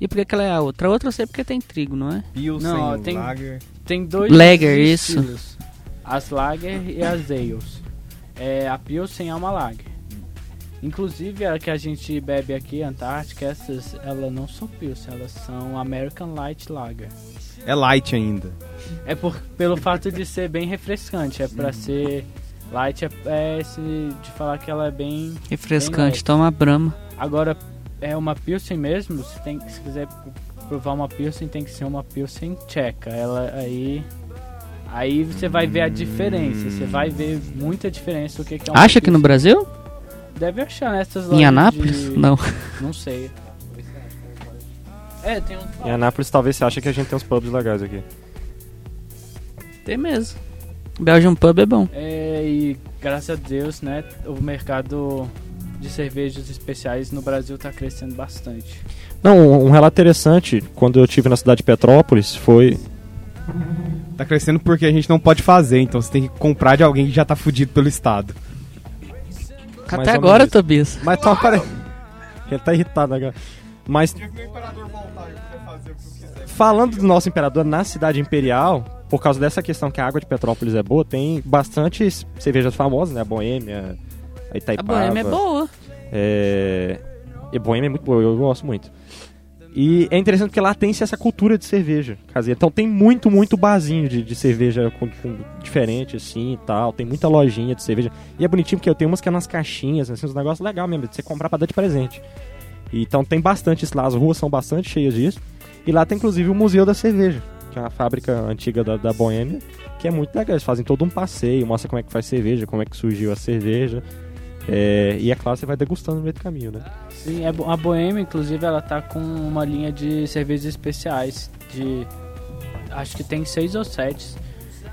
e por que, que ela é a outra. A outra eu sei porque tem trigo, não é? Pilsen, Não, ó, tem- Lager. Tem dois Lager, isso. estilos. As Lager e as Ales. É, a Pilsen é uma Lager. Inclusive a que a gente bebe aqui, Antártica, essas elas não são Pilsen, elas são American Light Lager. É light ainda. É por, pelo fato de ser bem refrescante, é pra ser light, é, é esse de falar que ela é bem... Refrescante, leve. toma Brahma. Agora, é uma Pilsen mesmo, se, tem, se quiser provar uma Pilsen, tem que ser uma Pilsen tcheca. Ela aí... Aí você vai ver a diferença, você vai ver muita diferença do que, que é uma Acha que no Pilsen. Brasil? Deve achar nessas Em lojas Anápolis? de- Não. Não sei. É, tem uns... Em Anápolis talvez você ache que a gente tem uns pubs legais aqui. Tem mesmo. Belgian Pub é bom. É, e graças a Deus, né, o mercado de cervejas especiais no Brasil tá crescendo bastante. Não, um, um relato interessante, quando eu tive na cidade de Petrópolis, foi... Tá crescendo porque a gente não pode fazer, então você tem que comprar de alguém que já tá fudido pelo Estado. Até agora, menos. Tobias. Mas tá pare... [LAUGHS] Ele tá irritado agora. Mas falando do nosso imperador na cidade imperial, por causa dessa questão que a água de Petrópolis é boa, tem bastante cervejas famosas, né? A Boêmia, a A Itaipava. boêmia é boa. É... E Boêmia é muito boa, eu gosto muito. E é interessante porque lá tem-se essa cultura de cerveja caseira. Então tem muito, muito barzinho de, de cerveja com, com- diferente, assim e tal. Tem muita lojinha de cerveja. E é bonitinho porque eu tenho umas que é nas caixinhas, assim, uns negócios legais mesmo, de você comprar pra dar de presente. Então tem bastante isso lá, as ruas são bastante cheias disso. E lá tem inclusive o Museu da Cerveja, que é uma fábrica antiga da, da Boêmia, que é muito legal. Eles fazem todo um passeio, mostra como é que faz cerveja, como é que surgiu a cerveja. É, e é claro, você vai degustando no meio do caminho, né? Sim, é a Boêmia, inclusive, ela tá com uma linha de cervejas especiais. De. Acho que tem seis ou sete.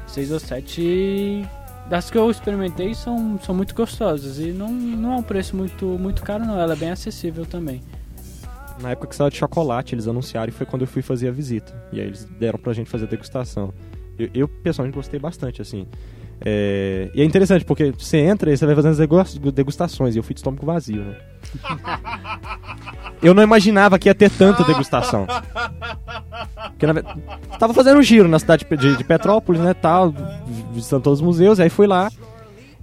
Seis ou sete. Das que eu experimentei são, são muito gostosas. E não, não é um preço muito, muito caro, não. Ela é bem acessível também. Na época que saiu de chocolate, eles anunciaram e foi quando eu fui fazer a visita. E aí eles deram pra gente fazer a degustação. Eu, eu, pessoalmente gostei bastante, assim. É, E é interessante, porque você entra e você vai fazendo as degu- degustações, e eu fui de estômago vazio, né? Eu não imaginava que ia ter tanta degustação. Porque na verdade, tava fazendo um giro na cidade de, de Petrópolis, né, tal, visitando todos os museus, aí fui lá.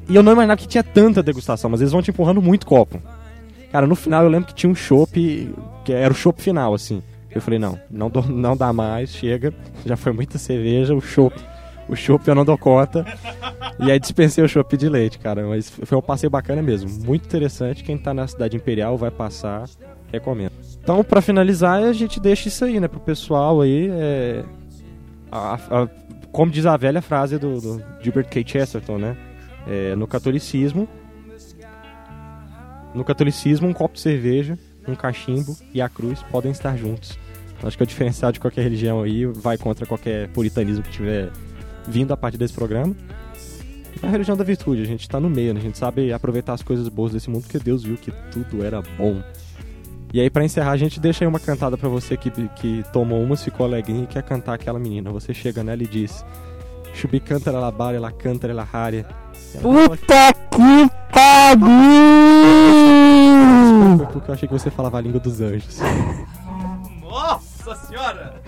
E eu não imaginava que tinha tanta degustação, mas eles vão te empurrando muito copo. Cara, no final eu lembro que tinha um chopp, que era o chopp final, assim. Eu falei, não, não, dou- não dá mais, chega. Já foi muita cerveja, o chopp. O chopp eu não dou conta. E aí dispensei o chopp de leite, cara. Mas foi um passeio bacana mesmo. Muito interessante. Quem tá na cidade imperial vai passar, recomendo. Então, pra finalizar, a gente deixa isso aí, né, pro pessoal aí. É... a- a- como diz a velha frase do, do Gilbert K. Chesterton, né? É, no catolicismo, no catolicismo, um copo de cerveja, um cachimbo e a cruz podem estar juntos. Acho que é o diferencial de qualquer religião aí vai contra qualquer puritanismo que tiver vindo a partir desse programa. É a religião da virtude, a gente tá no meio, né? a gente sabe aproveitar as coisas boas desse mundo porque Deus viu que tudo era bom. E aí, pra encerrar, a gente deixa aí uma cantada pra você que, que tomou umas, ficou alegrinho e quer cantar aquela menina. Você chega nela e diz: Chubi canta ela bara, ela canta ela rária. Puta que pariu! Foi porque eu achei que você falava a língua dos anjos. Nossa senhora!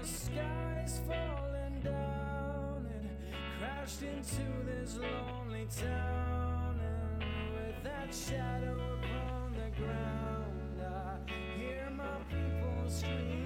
the sky's falling down and crashed into this lonely town. And with that shadow upon the ground, I hear my people scream.